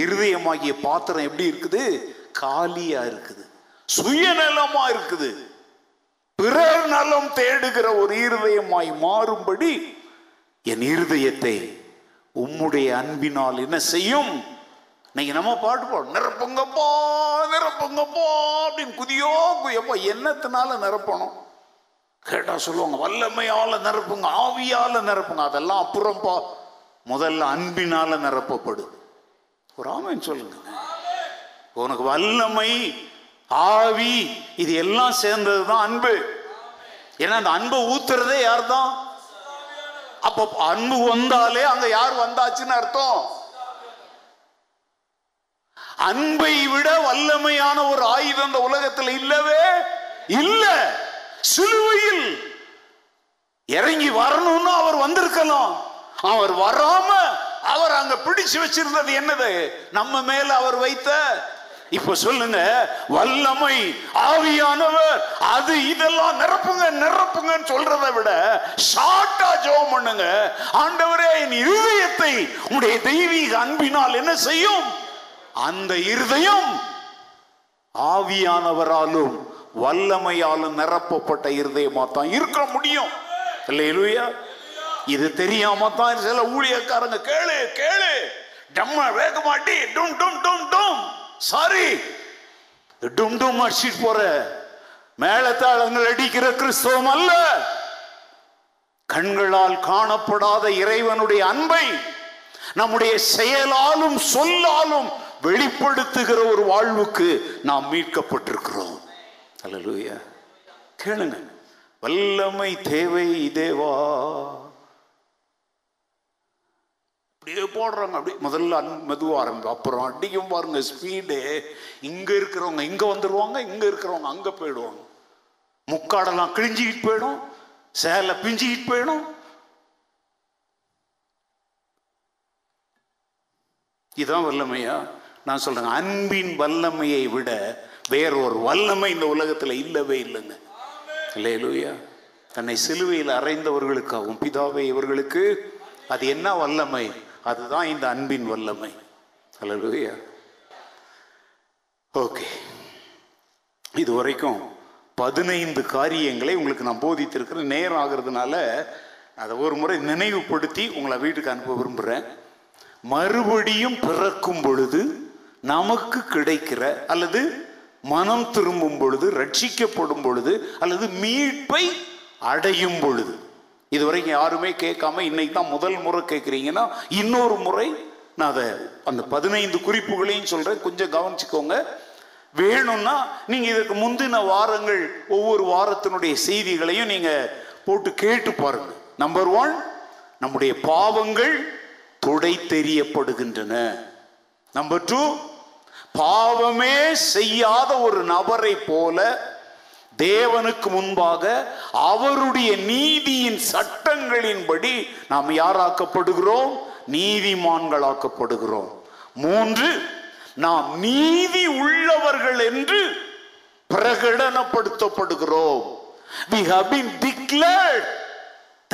இருதயமாகிய பாத்திரம் எப்படி இருக்குது? காலியா இருக்குது. சுயநலமா இருக்குது. பிறர் நலம் தேடுகிற ஒரு இருதயமாய் மாறும்படி என் இருதயத்தை உம்முடைய அன்பினால் என்ன செய்யும்? நீங்க நம்ம பாட்டு பாடும் நிரப்புங்கப்பா நிரப்புங்கப்பா அப்படின்னு குதியோ குயப்பா என்னத்தினால நிரப்பணும்? கேட்டா சொல்லுவாங்க வல்லமையால நிரப்புங்க ஆவியால நிரப்புங்க. அதெல்லாம் அப்புறம்ப்பா முதல்ல அன்பினால நிரப்பப்படும் ஒரு ஆமைன்னு சொல்லுங்க. உனக்கு வல்லமை ஆவி இது எல்லாம் சேர்ந்தது தான் அன்பு. ஏன்னா அந்த அன்பை ஊத்துறதே யார் தான் அப்ப அன்பு வந்தாலே அங்க யார் வந்தாச்சுன்னு அர்த்தம். அன்பை விட வல்லமையான ஒரு ஆயுதம் இந்த உலகத்தில் இல்லவே இல்லை. சிலுவையில் இறங்கி வரணும்னு அவர் வந்திருக்கலாம் அவர் வராம அவர் அங்க பிடிச்சு வச்சிருந்தது என்னது? நம்ம மேல அவர் வைத்த? இப்ப சொல்லுங்க வல்லமை ஆவியானவர் அது இதெல்லாம் நிரப்புங்க நிரப்புங்கன்னு சொல்றதை விட ஷார்ட்டா ஜோம் பண்ணுங்க. ஆண்டவரே என் இருதயத்தை உடைய தெய்வீக அன்பினால் என்ன செய்யும்? அந்த இருதயம் ஆவியானவராலும் வல்லமையாலும் நிரப்பப்பட்ட இருதயமா தான் இருக்க முடியும். இல்லையா இது தெரியாம தான் சில ஊழியக்காரங்க கேளு கேளு. டம்ம வேக மாட்டி டும் டும் டும் டும். சாரி டும் டும் அடிச்சிட்டு போற. மேலத்தாளங்கள் அடிக்கிற கிறிஸ்தவம் அல்ல. கண்களால் காணப்படாத இறைவனுடைய அன்பை நம்முடைய செயலாலும் சொல்லாலும் வெளிப்படுத்துகிற ஒரு வாழ்வுக்கு நாம் மீட்கப்பட்டிருக்கிறோம். அலலூயா கேளுங்க. வல்லமை தேவை தேவா. அப்படியே போடுறாங்க. அப்படி முதல்ல அன் மெதுவாக ஆரம்பிக்கும் அப்புறம் அடிக்கும் பாருங்க ஸ்பீடு இங்கே இருக்கிறவங்க இங்கே வந்துடுவாங்க இங்கே இருக்கிறவங்க அங்கே போயிடுவாங்க. முக்காடெல்லாம் கிழிஞ்சிக்கிட்டு போயிடும். சேலை பிஞ்சிக்கிட்டு போயிடும். இதுதான் வல்லமையா? நான் சொல்கிறேன் அன்பின் வல்லமையை விட வேறொரு வல்லமை இந்த உலகத்தில் இல்லவே இல்லைங்க. இல்லையா தன்னை சிலுவையில் அறைந்தவர்களுக்காகவும் பிதாவை இவர்களுக்கு அது என்ன வல்லமை? அதுதான் இந்த அன்பின் வல்லமை. அல்லையா ஓகே. இது வரைக்கும் பதினைந்து காரியங்களை உங்களுக்கு நான் போதித்திருக்கிறேன். நேரம் ஆகிறதுனால அதை ஒரு முறை நினைவுபடுத்தி உங்களை வீட்டுக்கு அனுப்ப விரும்புகிறேன் மறுபடியும் பிறக்கும் பொழுது நமக்கு கிடைக்கிற அல்லது மனம் திரும்பும் பொழுது ரட்சிக்கப்படும் பொழுது அல்லது மீட்பை அடையும் பொழுது. இதுவரைக்கும் யாருமே கேட்காம இன்னைக்கு தான் முதல் முறை கேட்குறீங்கன்னா இன்னொரு முறை நான் அதை அந்த பதினைந்து குறிப்புகளையும் சொல்கிறேன் கொஞ்சம் கவனிச்சுக்கோங்க. வேணும்னா நீங்கள் இதற்கு முந்தின வாரங்கள் ஒவ்வொரு வாரத்தினுடைய செய்திகளையும் நீங்கள் போட்டு கேட்டு பாருங்க. நம்பர் ஒன் நம்முடைய பாவங்கள் துடை தெரியப்படுகின்றன நம்பர் டூ பாவமே செய்யாத ஒரு நபரை போல தேவனுக்கு முன்பாக அவருடைய நீதியின் சட்டங்களின்படி நாம் யாராக்கப்படுகிறோம்? நீதிமான்களாக்கப்படுகிறோம். மூன்று நாம் நீதி உள்ளவர்கள் என்று பிரகடனப்படுத்தப்படுகிறோம். We have been declared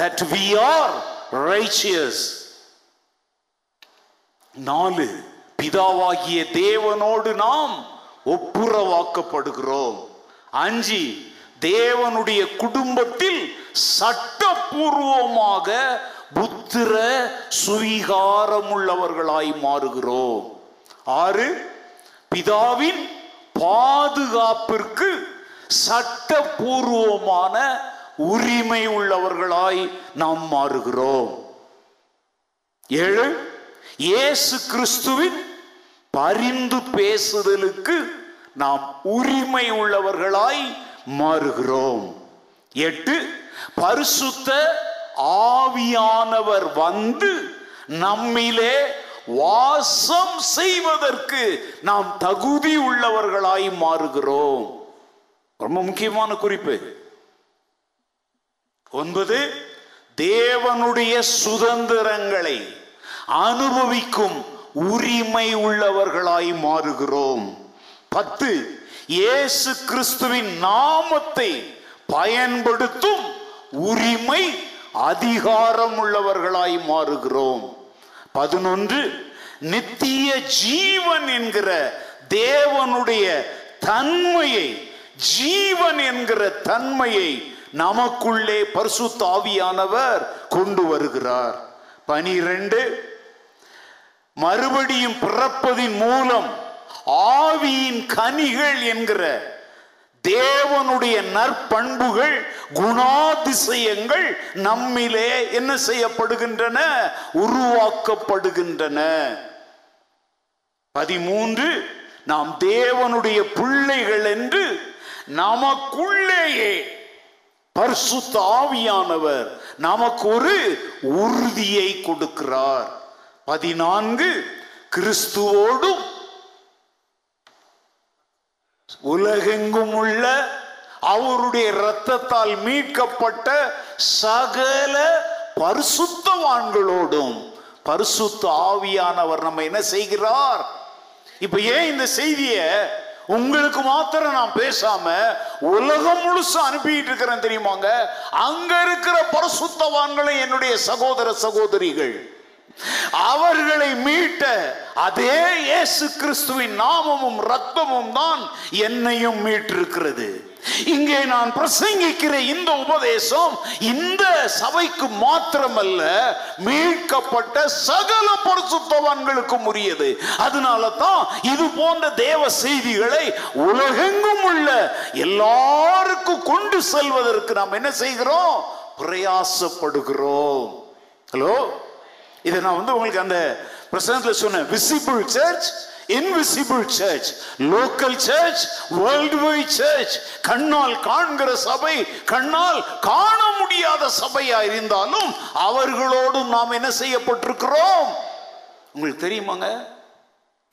that we are righteous. நாலு பிதாவாகிய தேவனோடு நாம் ஒப்புரவாக்கப்படுகிறோம். அஞ்சு தேவனுடைய குடும்பத்தில் சட்டபூர்வமாக புத்திர சுவீகாரமுள்ளவர்களாய் மாறுகிறோம். ஆறு பிதாவின் பாதுகாப்பிற்கு சட்டபூர்வமான உரிமை உள்ளவர்களாய் நாம் மாறுகிறோம். ஏழு இயேசு கிறிஸ்துவின் பரிந்து பேசுதலுக்கு நாம் உரிமை உள்ளவர்களாய் மாறுகிறோம். எட்டு பரிசுத்த ஆவியானவர் வந்து நம்மிலே வாசம் செய்வதற்கு நாம் தகுதி உள்ளவர்களாய் மாறுகிறோம். ரொம்ப முக்கியமான குறிப்பு. ஒன்பது தேவனுடைய சுதந்திரங்களை அனுபவிக்கும் உரிமை உள்ளவர்களாய் மாறுகிறோம். பத்து இயேசு கிறிஸ்துவின் நாமத்தை பயன்படுத்தும் உரிமை அதிகாரம் உள்ளவர்களாய் மாறுகிறோம். பதினொன்று நித்திய ஜீவன் என்கிற தேவனுடைய தன்மையை ஜீவன் என்கிற தன்மையை நமக்குள்ளே பரிசுத்தாவியானவர் கொண்டு வருகிறார். பனிரெண்டு மறுபடியும் பிறப்பதின் மூலம் ஆவியின் கனிகள் என்கிற தேவனுடைய நற்பண்புகள் குணாதிசயங்கள் நம்மிலே என்ன செய்யப்படுகின்றன? உருவாக்கப்படுகின்றன. பதிமூன்று நாம் தேவனுடைய பிள்ளைகள் என்று நமக்குள்ளேயே பரிசுத்த ஆவியானவர் நமக்கு ஒரு உறுதியை கொடுக்கிறார். பதினான்கு கிறிஸ்துவோடும் உலகெங்கும் உள்ள அவருடைய இரத்தத்தால் மீட்கப்பட்ட சகல பரிசுத்தவான்களோடும் பரிசுத்த ஆவியானவர் நம்ம என்ன செய்கிறார்? இப்ப ஏன் இந்த செய்தியை உங்களுக்கு மாத்திரம் நான் பேசாம உலகம் முழுசு அனுப்பிட்டு இருக்கிறேன் தெரியுமாங்க? அங்க இருக்கிற பரிசுத்தவான்களை என்னுடைய சகோதர சகோதரிகள் அவர்களை மீட்ட அதே இயேசு கிறிஸ்துவின் நாமமும் ரத்தமும் தான் என்னையும் மீட்டிருக்கிறது. இங்கே நான் பிரசங்கிக்கிற இந்த உபதேசம் இந்த சபைக்கு மாத்திரமல்ல மீட்கப்பட்ட சகல பரிசுத்தவான்களுக்கும் உரியது. அதனால தான் இது போன்ற தேவ செய்திகளை உலகெங்கும் உள்ள எல்லாருக்கும் கொண்டு செல்வதற்கு நாம் என்ன செய்கிறோம்? பிரயாசப்படுகிறோம். ஹலோ இதை நான் வந்து உங்களுக்கு அந்த பிரசனத்தில் சொன்னேன். Visible church invisible church local church world wide church கண்ணால் காண்கிற சபை கண்ணால் காண முடியாத சபையா இருந்தாலும் அவர்களோடும் நாம் என்ன செய்யப்பட்டிருக்கிறோம்? உங்களுக்கு தெரியுமாங்க?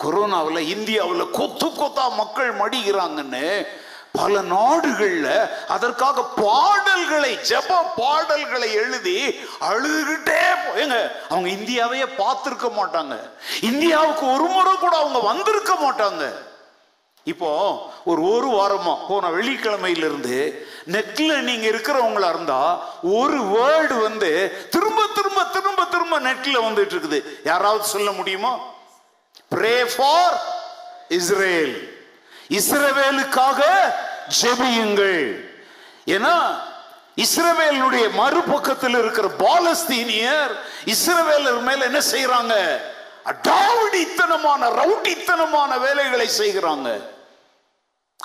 கொரோனாவில் இந்தியாவில் கொத்து கொத்தா மக்கள் மடிகிறாங்கன்னு பல நாடுகள்ல அதற்காக பாடல்களை ஜெப பாடல்களை எழுதி அழுதுகிட்டே போ- ஏங்க அவங்க இந்தியாவையே பார்த்துருக்க மாட்டாங்க. இந்தியாவுக்கு ஒரு முறை கூட அவங்க வந்திருக்க மாட்டாங்க. இப்போ ஒரு ஒரு வாரமா போன வெள்ளிக்கிழமையிலிருந்து நெட்ல நீங்க இருக்கிறவங்களா இருந்தா ஒரு வேர்டு வந்து திரும்ப திரும்ப திரும்ப திரும்ப நெட்ல வந்துட்டு இருக்குது. யாராவது சொல்ல முடியுமா? ப்ரே ஃபார் இஸ்ரேல் இஸ்ரவேலுக்காக ஜெபியுங்கள். ஏன்னா இஸ்ரவேலுடைய மறுபக்கத்தில் இருக்கிற பாலஸ்தீனியர் இஸ்ரவேலர் மேல என்ன செய்யறாங்க அடாவடித்தனமான ரவுடித்தனமான வேலைகளை செய்கிறாங்க.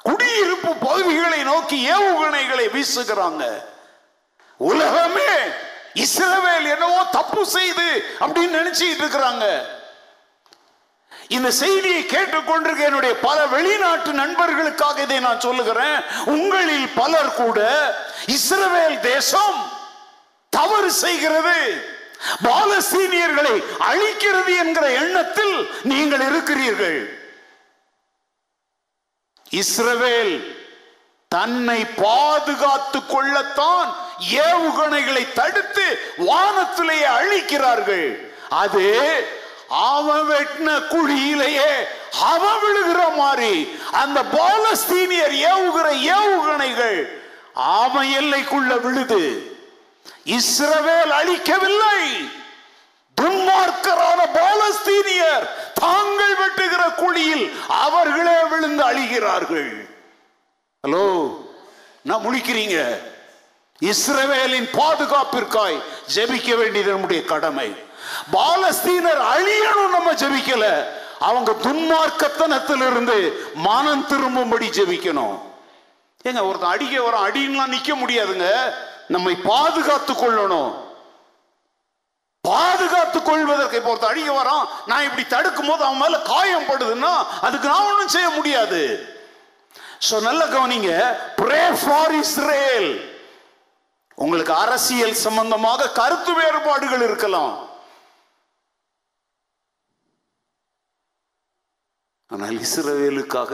குடியிருப்பு பகுதிகளை நோக்கி ஏவுகணைகளை வீசுகிறாங்க. உலகமே இஸ்ரவேல் என்னவோ தப்பு செய்து அப்படின்னு நினைச்சிட்டு இருக்கிறாங்க. இந்த செய்தியை கேட்டுக்கொண்டிருக்க என்னுடைய பல வெளிநாட்டு நண்பர்களுக்காக இதை நான் சொல்லுகிறேன். உங்களில் பலர் கூட இஸ்ரவேல் தேசம் தவறு செய்கிறது. பாலஸ்தீனியர்களை அழிக்கிறது என்கிற எண்ணத்தில் நீங்கள் இருக்கிறீர்கள். இஸ்ரவேல் தன்னை பாதுகாத்துக் கொள்ளத்தான் ஏவுகணைகளை தடுத்து வானத்திலேயே அழிக்கிறார்கள். அது அவன் வெட்டின குழியிலேயே அவன் விழுகிற மாதிரி அந்த பாலஸ்தீனியர் ஏவுகிற ஏவுகணைகள் அவன் எல்லைக்குள்ள விழுது. இஸ்ரவேல் அழிக்கவில்லை. துன்மார்க்கரான பாலஸ்தீனியர் தாங்கள் வெட்டுகிற குழியில் அவர்களே விழுந்து அழிகிறார்கள். ஹலோ நான் முழிக்கிறீங்க? இஸ்ரவேலின் பாதுகாப்பிற்காய் ஜெபிக்க வேண்டியது நம்முடைய கடமை. பாலஸ்தீனர் அழியணும் நம்ம ஜெபிக்கல. அவங்க துன்மார்க்கத்தனத்திலிருந்து மானம் திரும்பும்படி ஜெபிக்கணும். ஏங்க ஒருத்தன் அடிக்க வர அடின்லாம் நிக்க முடியாதுங்க. நம்மை பாதுகாத்துக் கொள்ளணும். பாதுகாத்துக் கொள்வதற்கு இப்போ ஒருத்தர் அடிக்க வரான் நான் இப்படி தடுக்கும் போது அவன் மேல காயம் படுதுன்னா அதுக்கு நான் ஒன்றும் செய்ய முடியாது. சோ நல்ல கவனிங்க ப்ரே ஃபார் இஸ்ரேல் உங்களுக்கு அரசியல் சம்பந்தமாக கருத்து வேறுபாடுகள் இருக்கலாம். ஆனால் இஸ்ரவேலுக்காக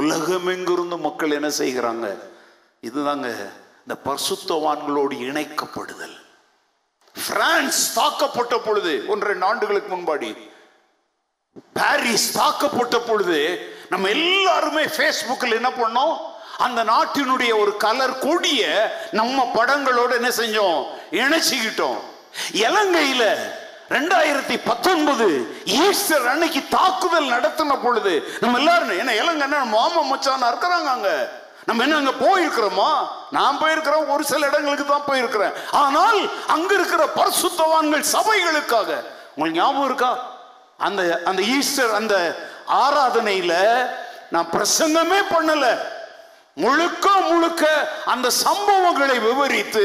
உலகமெங்கிருந்து மக்கள் என்ன செய்கிறாங்க? இதுதாங்க இந்த பர்சுத்தவான்களோடு இணைக்கப்படுதல். பிரான்ஸ் தாக்கப்பட்ட பொழுது ஒன்றரை ஆண்டுகளுக்கு முன்பாடி பாரிஸ் தாக்கப்பட்ட பொழுது நம்ம எல்லாருமே ஃபேஸ்புக்கில் என்ன பண்ணோம்? அந்த நாட்டினுடைய ஒரு கலர் கொடிய நம்ம படங்களோட என்ன செஞ்சோம்? இணைச்சிக்கிட்டோம். இலங்கையில் ரெண்டாயிரத்தி பத்தொன்பது ஈஸ்டர் அன்னைக்கு தாக்குதல் நடத்தின பொழுது நம்ம எல்லாரும் என்ன இலங்கை என்ன மாமா மச்சானா இருக்கிறாங்க அங்க. நம்ம என்ன அங்க போயிருக்கிறோமா? நான் போயிருக்கிறோம் ஒரு சில இடங்களுக்கு தான் போயிருக்கிறேன். ஆனால் அங்க இருக்கிற பரிசுத்தவான்கள் சபைகளுக்காக உங்களுக்கு ஞாபகம் இருக்கா? அந்த அந்த ஈஸ்டர் அந்த ஆராதனையில நான் பிரசங்கமே பண்ணல. முழுக்க முழுக்க அந்த சம்பவங்களை விவரித்து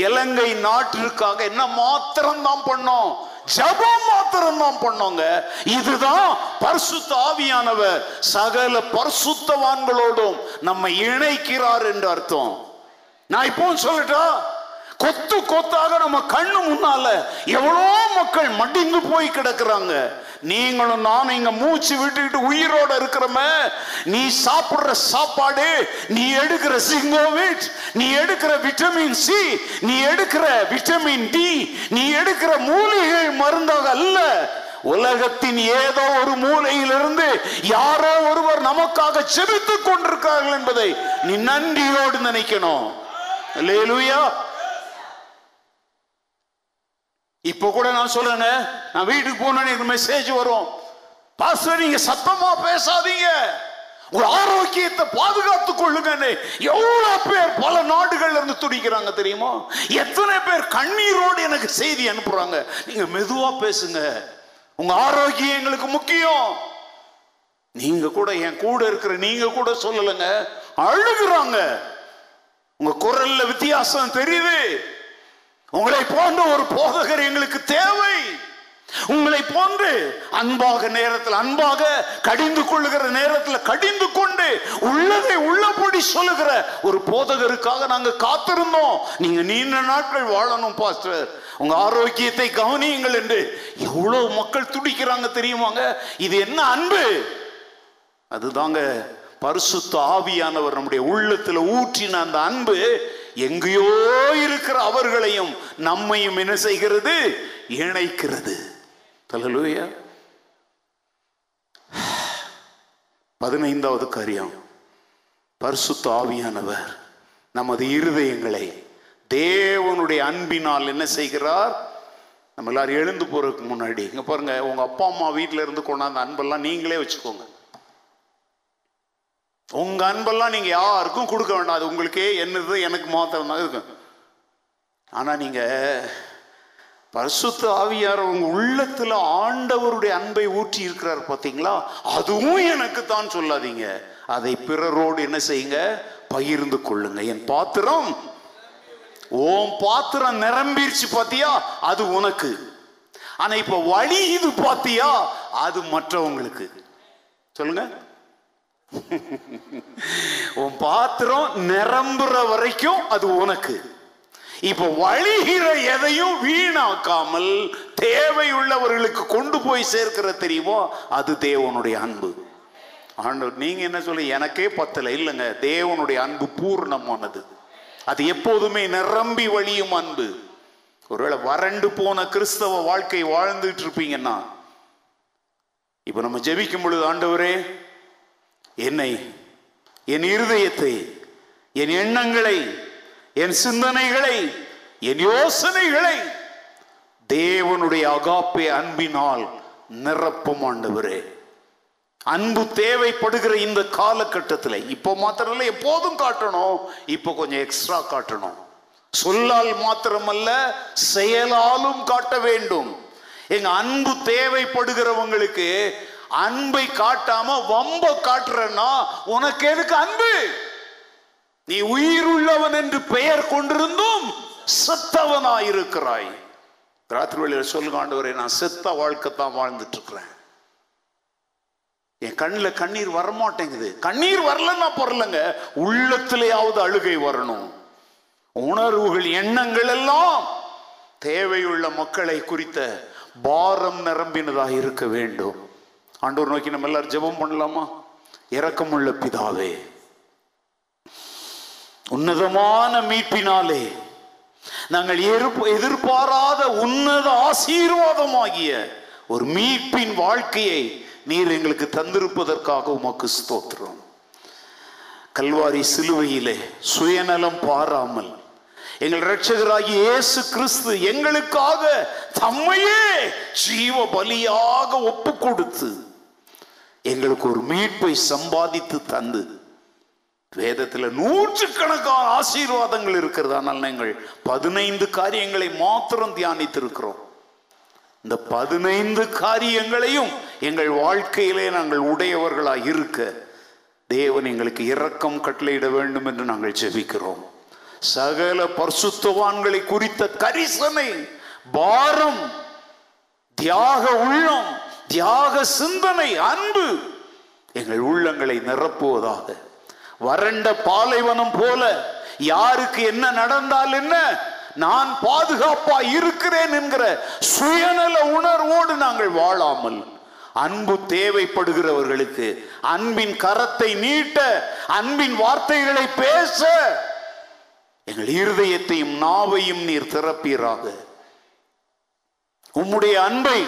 இலங்கை நாட்டிற்காக என்ன மாத்திரம் தான் பண்ணோம்? ஜபம் மாத்திரம் தான் பண்ணோங்க. இதுதான் பரிசுத்த ஆவியானவர். சகல பரிசுத்தவான்களோடும் நம்ம இணைக்கிறார் என்று அர்த்தம். நான் இப்போ சொல்லட்டா? கொத்து கொத்தாக நம்ம கண்ணு முன்னால எவ்வளோ மக்கள் மடிந்து போய் கிடக்குறாங்க. நீங்களும் நானும் இங்க மூச்சு விட்டுக்கிட்டு உயிரோட இருக்கிறோமே. நீ சாப்பிடுற சாப்பாடு நீ எடுக்கிற சிங்கோவிட் நீ எடுக்கிற விட்டமின் சி நீ எடுக்கிற விட்டமின் டி நீ எடுக்கிற மூலிகை மருந்தாக அல்ல. உலகத்தின் ஏதோ ஒரு மூலையிலிருந்து யாரோ ஒருவர் நமக்காக செபித்துக் கொண்டிருக்கிறார்கள் என்பதை நீ நன்றியோடு நினைக்கணும். அல்லேலூயா இப்போ கூட நான் சொல்றேங்க நான் வீட்டுக்கு போனேன்னு எனக்கு மெசேஜ் வரும். பாஸ்டர் நீங்க சத்தமா பேசாதீங்க. உங்க ஆரோக்கியத்தை பாதுகாத்துக் கொள்ளுங்கன்னு எவ்வளவு பேர் பல நாடுகள்ல இருந்து துடிக்கிறாங்க தெரியுமா? எத்தனை பேர் கண்ணீரோடு எனக்கு செய்தி அனுப்புறாங்க. நீங்க மெதுவா பேசுங்க. உங்க ஆரோக்கியம் எங்களுக்கு முக்கியம். நீங்க கூட என் கூட இருக்கிற நீங்க கூட சொல்லலைங்க. அழுகுறாங்க. உங்க குரல்ல வித்தியாசம் தெரியுது. உங்களை போன்ற ஒரு போதகர் எங்களுக்கு தேவை. உங்களை போன்று அன்பாக நேரத்தில் அன்பாக கடிந்து கொள்ளுகிற நேரத்தில் கடிந்து கொண்டு உள்ளதை உள்ளபடி சொல்லுகிற ஒரு போதகருக்காக நாங்கள் காத்திருந்தோம். நீங்க நீண்ட நாட்கள் வாழணும் பாஸ்டர். உங்க ஆரோக்கியத்தை கவனியுங்கள் என்று எவ்வளவு மக்கள் துடிக்கிறாங்க தெரியுமாங்க? இது என்ன அன்பு? அதுதாங்க பரிசுத்த ஆவியானவர் நம்முடைய உள்ளத்தில் ஊற்றின அந்த அன்பு. எங்கேயோ இருக்கிற அவர்களையும் நம்மையும் என்ன செய்கிறது? இணைக்கிறது. தலலூயா பதினைந்தாவது காரியம். பரிசுத்த ஆவியானவர் நமது இருதயங்களை தேவனுடைய அன்பினால் என்ன செய்கிறார்? நம்ம எல்லாரும் எழுந்து போறதுக்கு முன்னாடி இங்க பாருங்க உங்க அப்பா அம்மா வீட்டில இருந்து கொண்டாந்த அன்பெல்லாம் நீங்களே வச்சுக்கோங்க. உங்க அன்பெல்லாம் நீங்க யாருக்கும் கொடுக்க வேண்டாம். அது உங்களுக்கே என்னது எனக்கு மாத்திரம் தான் இருக்கும் ஆனா நீங்க பரிசுத்த ஆவியார் உங்க உள்ளத்துல ஆண்டவருடைய அன்பை ஊற்றி இருக்கிறார் பாத்தீங்களா? அதுவும் எனக்கு தான் சொல்லாதீங்க. அதை பிறரோடு என்ன செய்யுங்க? பகிர்ந்து கொள்ளுங்க. என் பாத்திரம் ஓம் பாத்திரம் நிரம்பிருச்சு பாத்தியா? அது உனக்கு. ஆனா இப்ப வழி இது பாத்தியா? அது மற்றவங்களுக்கு. சொல்லுங்க. [LAUGHS] உன் பாத்திரம் நிரம்புற வரைக்கும் அது உனக்கு. இப்ப வழிகிற எதையும் வீணாக்காமல் தேவையுள்ளவர்களுக்கு கொண்டு போய் சேர்க்கிற தெரியுமோ? அது தேவனுடைய அன்பு. ஆண்டவர் நீங்க என்ன சொல்லி எனக்கே பத்தல. இல்லைங்க தேவனுடைய அன்பு பூர்ணமானது. அது எப்போதுமே நிரம்பி வழியும் அன்பு. ஒருவேளை வறண்டு போன கிறிஸ்தவ வாழ்க்கை வாழ்ந்துட்டு இருப்பீங்கன்னா இப்ப நம்ம ஜெபிக்கும் பொழுது ஆண்டவரே என்னை என் இருதயத்தை என் எண்ணங்களை என் சிந்தனைகளை என் யோசனைகளை தேவனுடைய அகாப்பே அன்பினால் நிரப்பும் ஆண்டவரே. அன்பு தேவைப்படுகிற இந்த காலகட்டத்தில் இப்போ மாத்திரம் இல்லை எப்போதும் காட்டணும் இப்போ கொஞ்சம் எக்ஸ்ட்ரா காட்டணும். சொல்லால் மாத்திரமல்ல செயலாலும் காட்ட வேண்டும். எங்க அன்பு தேவைப்படுகிறவங்களுக்கு அன்பை காட்டாம வம்ப காட்டுறன்னா உனக்கு எதுக்கு அன்பு? நீ உயிருள்ளவன் என்று பெயர் கொண்டிருந்தும் செத்தவனாயிருக்கிறாய். ராத்திரி வேளையில சொல்லுங்க ஆண்டவரே நான் செத்த வாழ்க்கை தான் வாழ்ந்துட்டு இருக்கிறேன் என் கண்ணில் கண்ணீர் வரமாட்டேங்குது. கண்ணீர் வரலன்னா பொருளுங்க உள்ளத்திலேயாவது அழுகை வரணும். உணர்வுகள் எண்ணங்கள் எல்லாம் தேவையுள்ள மக்களை குறித்த பாரம் நிரம்பினதாக இருக்க வேண்டும். ஆண்டவர் நோக்கி நம்ம எல்லாரும் ஜெபம் பண்ணலாமா? இரக்கமுள்ள பிதாவே உன்னதமான மீட்பினாலே நாங்கள் எதிர்பாராத உன்னத ஆசீர்வாதமாகிய ஒரு மீட்பின் வாழ்க்கையை நீர் எங்களுக்கு தந்திருப்பதற்காக உமக்கு ஸ்தோத்திரம். கல்வாரி சிலுவையிலே சுயநலம் பாராமல் எங்கள் ரட்சகராகி இயேசு கிறிஸ்து எங்களுக்காக தம்மையே ஜீவ பலியாக ஒப்பு கொடுத்து எங்களுக்கு ஒரு மீட்பை சம்பாதித்து தந்து. வேதத்தில் நூற்றுக்கணக்கான ஆசீர்வாதங்கள் இருக்கிறது. ஆனால் நாங்கள் பதினைந்து காரியங்களை மாத்திரம் தியானித்திருக்கிறோம். இந்த பதினைந்து காரியங்களையும் எங்கள் வாழ்க்கையிலே நாங்கள் உடையவர்களாக இருக்க தேவன் எங்களுக்கு இரக்கம் கட்டளையிட வேண்டும் என்று நாங்கள் ஜெபிக்கிறோம். சகல பரிசுத்தவான்களை குறித்த கரிசனை பாரம் தியாக உள்ளம் தியாக சிந்தனை அன்பு எங்கள் உள்ளங்களை நிரப்புவதாக. வறண்ட பாலைவனம் போல யாருக்கு என்ன நடந்தால் என்ன? நான் பாதுகாப்பா இருக்கிறேன் என்கிற சுயநல உணர்வோடு நாங்கள் வாழாமல் அன்பு தேவைப்படுகிறவர்களுக்கு அன்பின் கரத்தை நீட்ட அன்பின் வார்த்தைகளை பேச எங்கள் இருதயத்தையும் நாவையும் நீர் திறப்பீராக. உம்முடைய அன்பை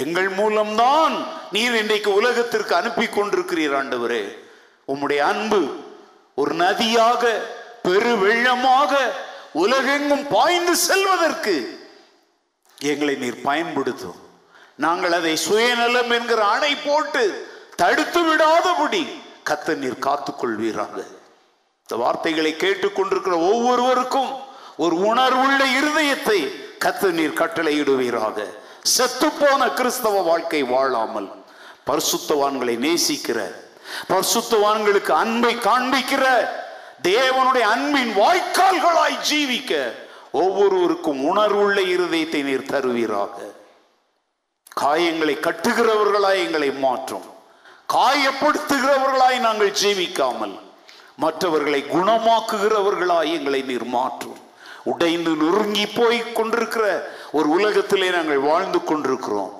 எங்கள் மூலம்தான் நீர் இன்றைக்கு உலகத்திற்கு அனுப்பி கொண்டிருக்கிறீர் ஆண்டவரே. உம்முடைய அன்பு ஒரு நதியாக பெருவெள்ளமாக உலகெங்கும் பாய்ந்து செல்வதற்கு எங்களை நீர் பயன்படுத்தும் நாங்கள் அதை சுயநலம் என்கிற அணை போட்டு தடுத்து விடாதபடி கத்த நீர் காத்துக்கொள்வீராக இந்த வார்த்தைகளை கேட்டுக்கொண்டிருக்கிற ஒவ்வொருவருக்கும் ஒரு உணர்வுள்ள இருதயத்தை கத்த நீர் கட்டளையிடுவீராக. செத்துப்போன கிறிஸ்தவ வாழ்க்கை வாழாமல் பரிசுத்தவான்களை நேசிக்கிற பரிசுத்தவான்களுக்கு அன்பை காண்பிக்கிற தேவனுடைய அன்பின் வாய்க்கால்களாய் ஜீவிக்க ஒவ்வொருவருக்கும் உணர்வுள்ள இருதயத்தை நீர் தருவீராக. காயங்களை கட்டுகிறவர்களாய் எங்களை மாற்றும். காயப்படுத்துகிறவர்களாய் நாங்கள் ஜீவிக்காமல் மற்றவர்களை குணமாக்குகிறவர்களாய் எங்களை நீர் மாற்றும். உடைந்து நொறுங்கி போய் கொண்டிருக்கிற ஒரு உலகத்திலே நாங்கள் வாழ்ந்து கொண்டிருக்கிறோம்.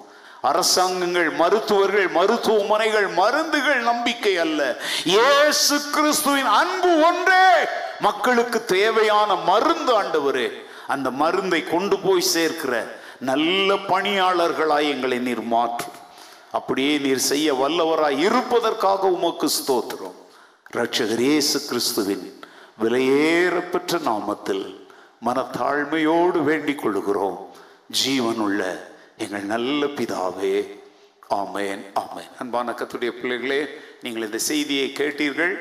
அரசாங்கங்கள் மருத்துவர்கள் மருத்துவமனைகள் மருந்துகள் நம்பிக்கை அல்ல. இயேசு கிறிஸ்துவின் அன்பு ஒன்றே. மக்களுக்கு தேவையான மருந்து ஆண்டவரே. அந்த மருந்தை கொண்டு போய் சேர்க்கிற நல்ல பணியாளர்களாய் எங்களை நீர் மாற்றும் அப்படியே நீர் செய்ய வல்லவராய் இருப்பதற்காக உமக்கு ஸ்தோத்திரம். ரட்சகர் இயேசு கிறிஸ்துவின் விலையேறப்பெற்ற நாமத்தில் மனத்தாழ்மையோடு வேண்டிக் கொள்கிறோம் ஜீவனுள்ள எங்கள் நல்ல பிதாவே. ஆமேன் ஆமேன். அன்பான கத்துடைய பிள்ளைகளே நீங்கள் இந்த செய்தியை கேட்டீர்கள்.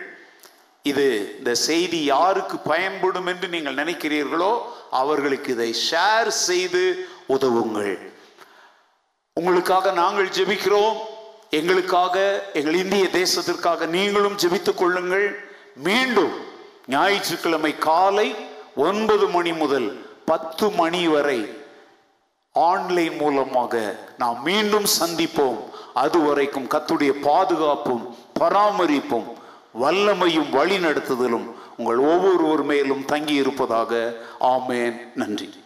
இது இந்த செய்தி யாருக்கு பயன்படும் என்று நீங்கள் நினைக்கிறீர்களோ அவர்களுக்கு இதை ஷேர் செய்து உதவுங்கள். உங்களுக்காக நாங்கள் ஜெபிக்கிறோம். எங்களுக்காக எங்கள் இந்திய தேசத்திற்காக நீங்களும் ஜெபித்துக் கொள்ளுங்கள். மீண்டும் ஞாயிற்றுக்கிழமை காலை ஒன்பது மணி முதல் பத்து மணி வரை ஆன்லைன் மூலமாக நாம் மீண்டும் சந்திப்போம். அதுவரைக்கும் கத்துடைய பாதுகாப்பும் பராமரிப்பும் வல்லமையும் வழி நடத்துதலும் உங்கள் ஒவ்வொருவர் மேலும் தங்கி இருப்பதாக ஆமேன். நன்றி.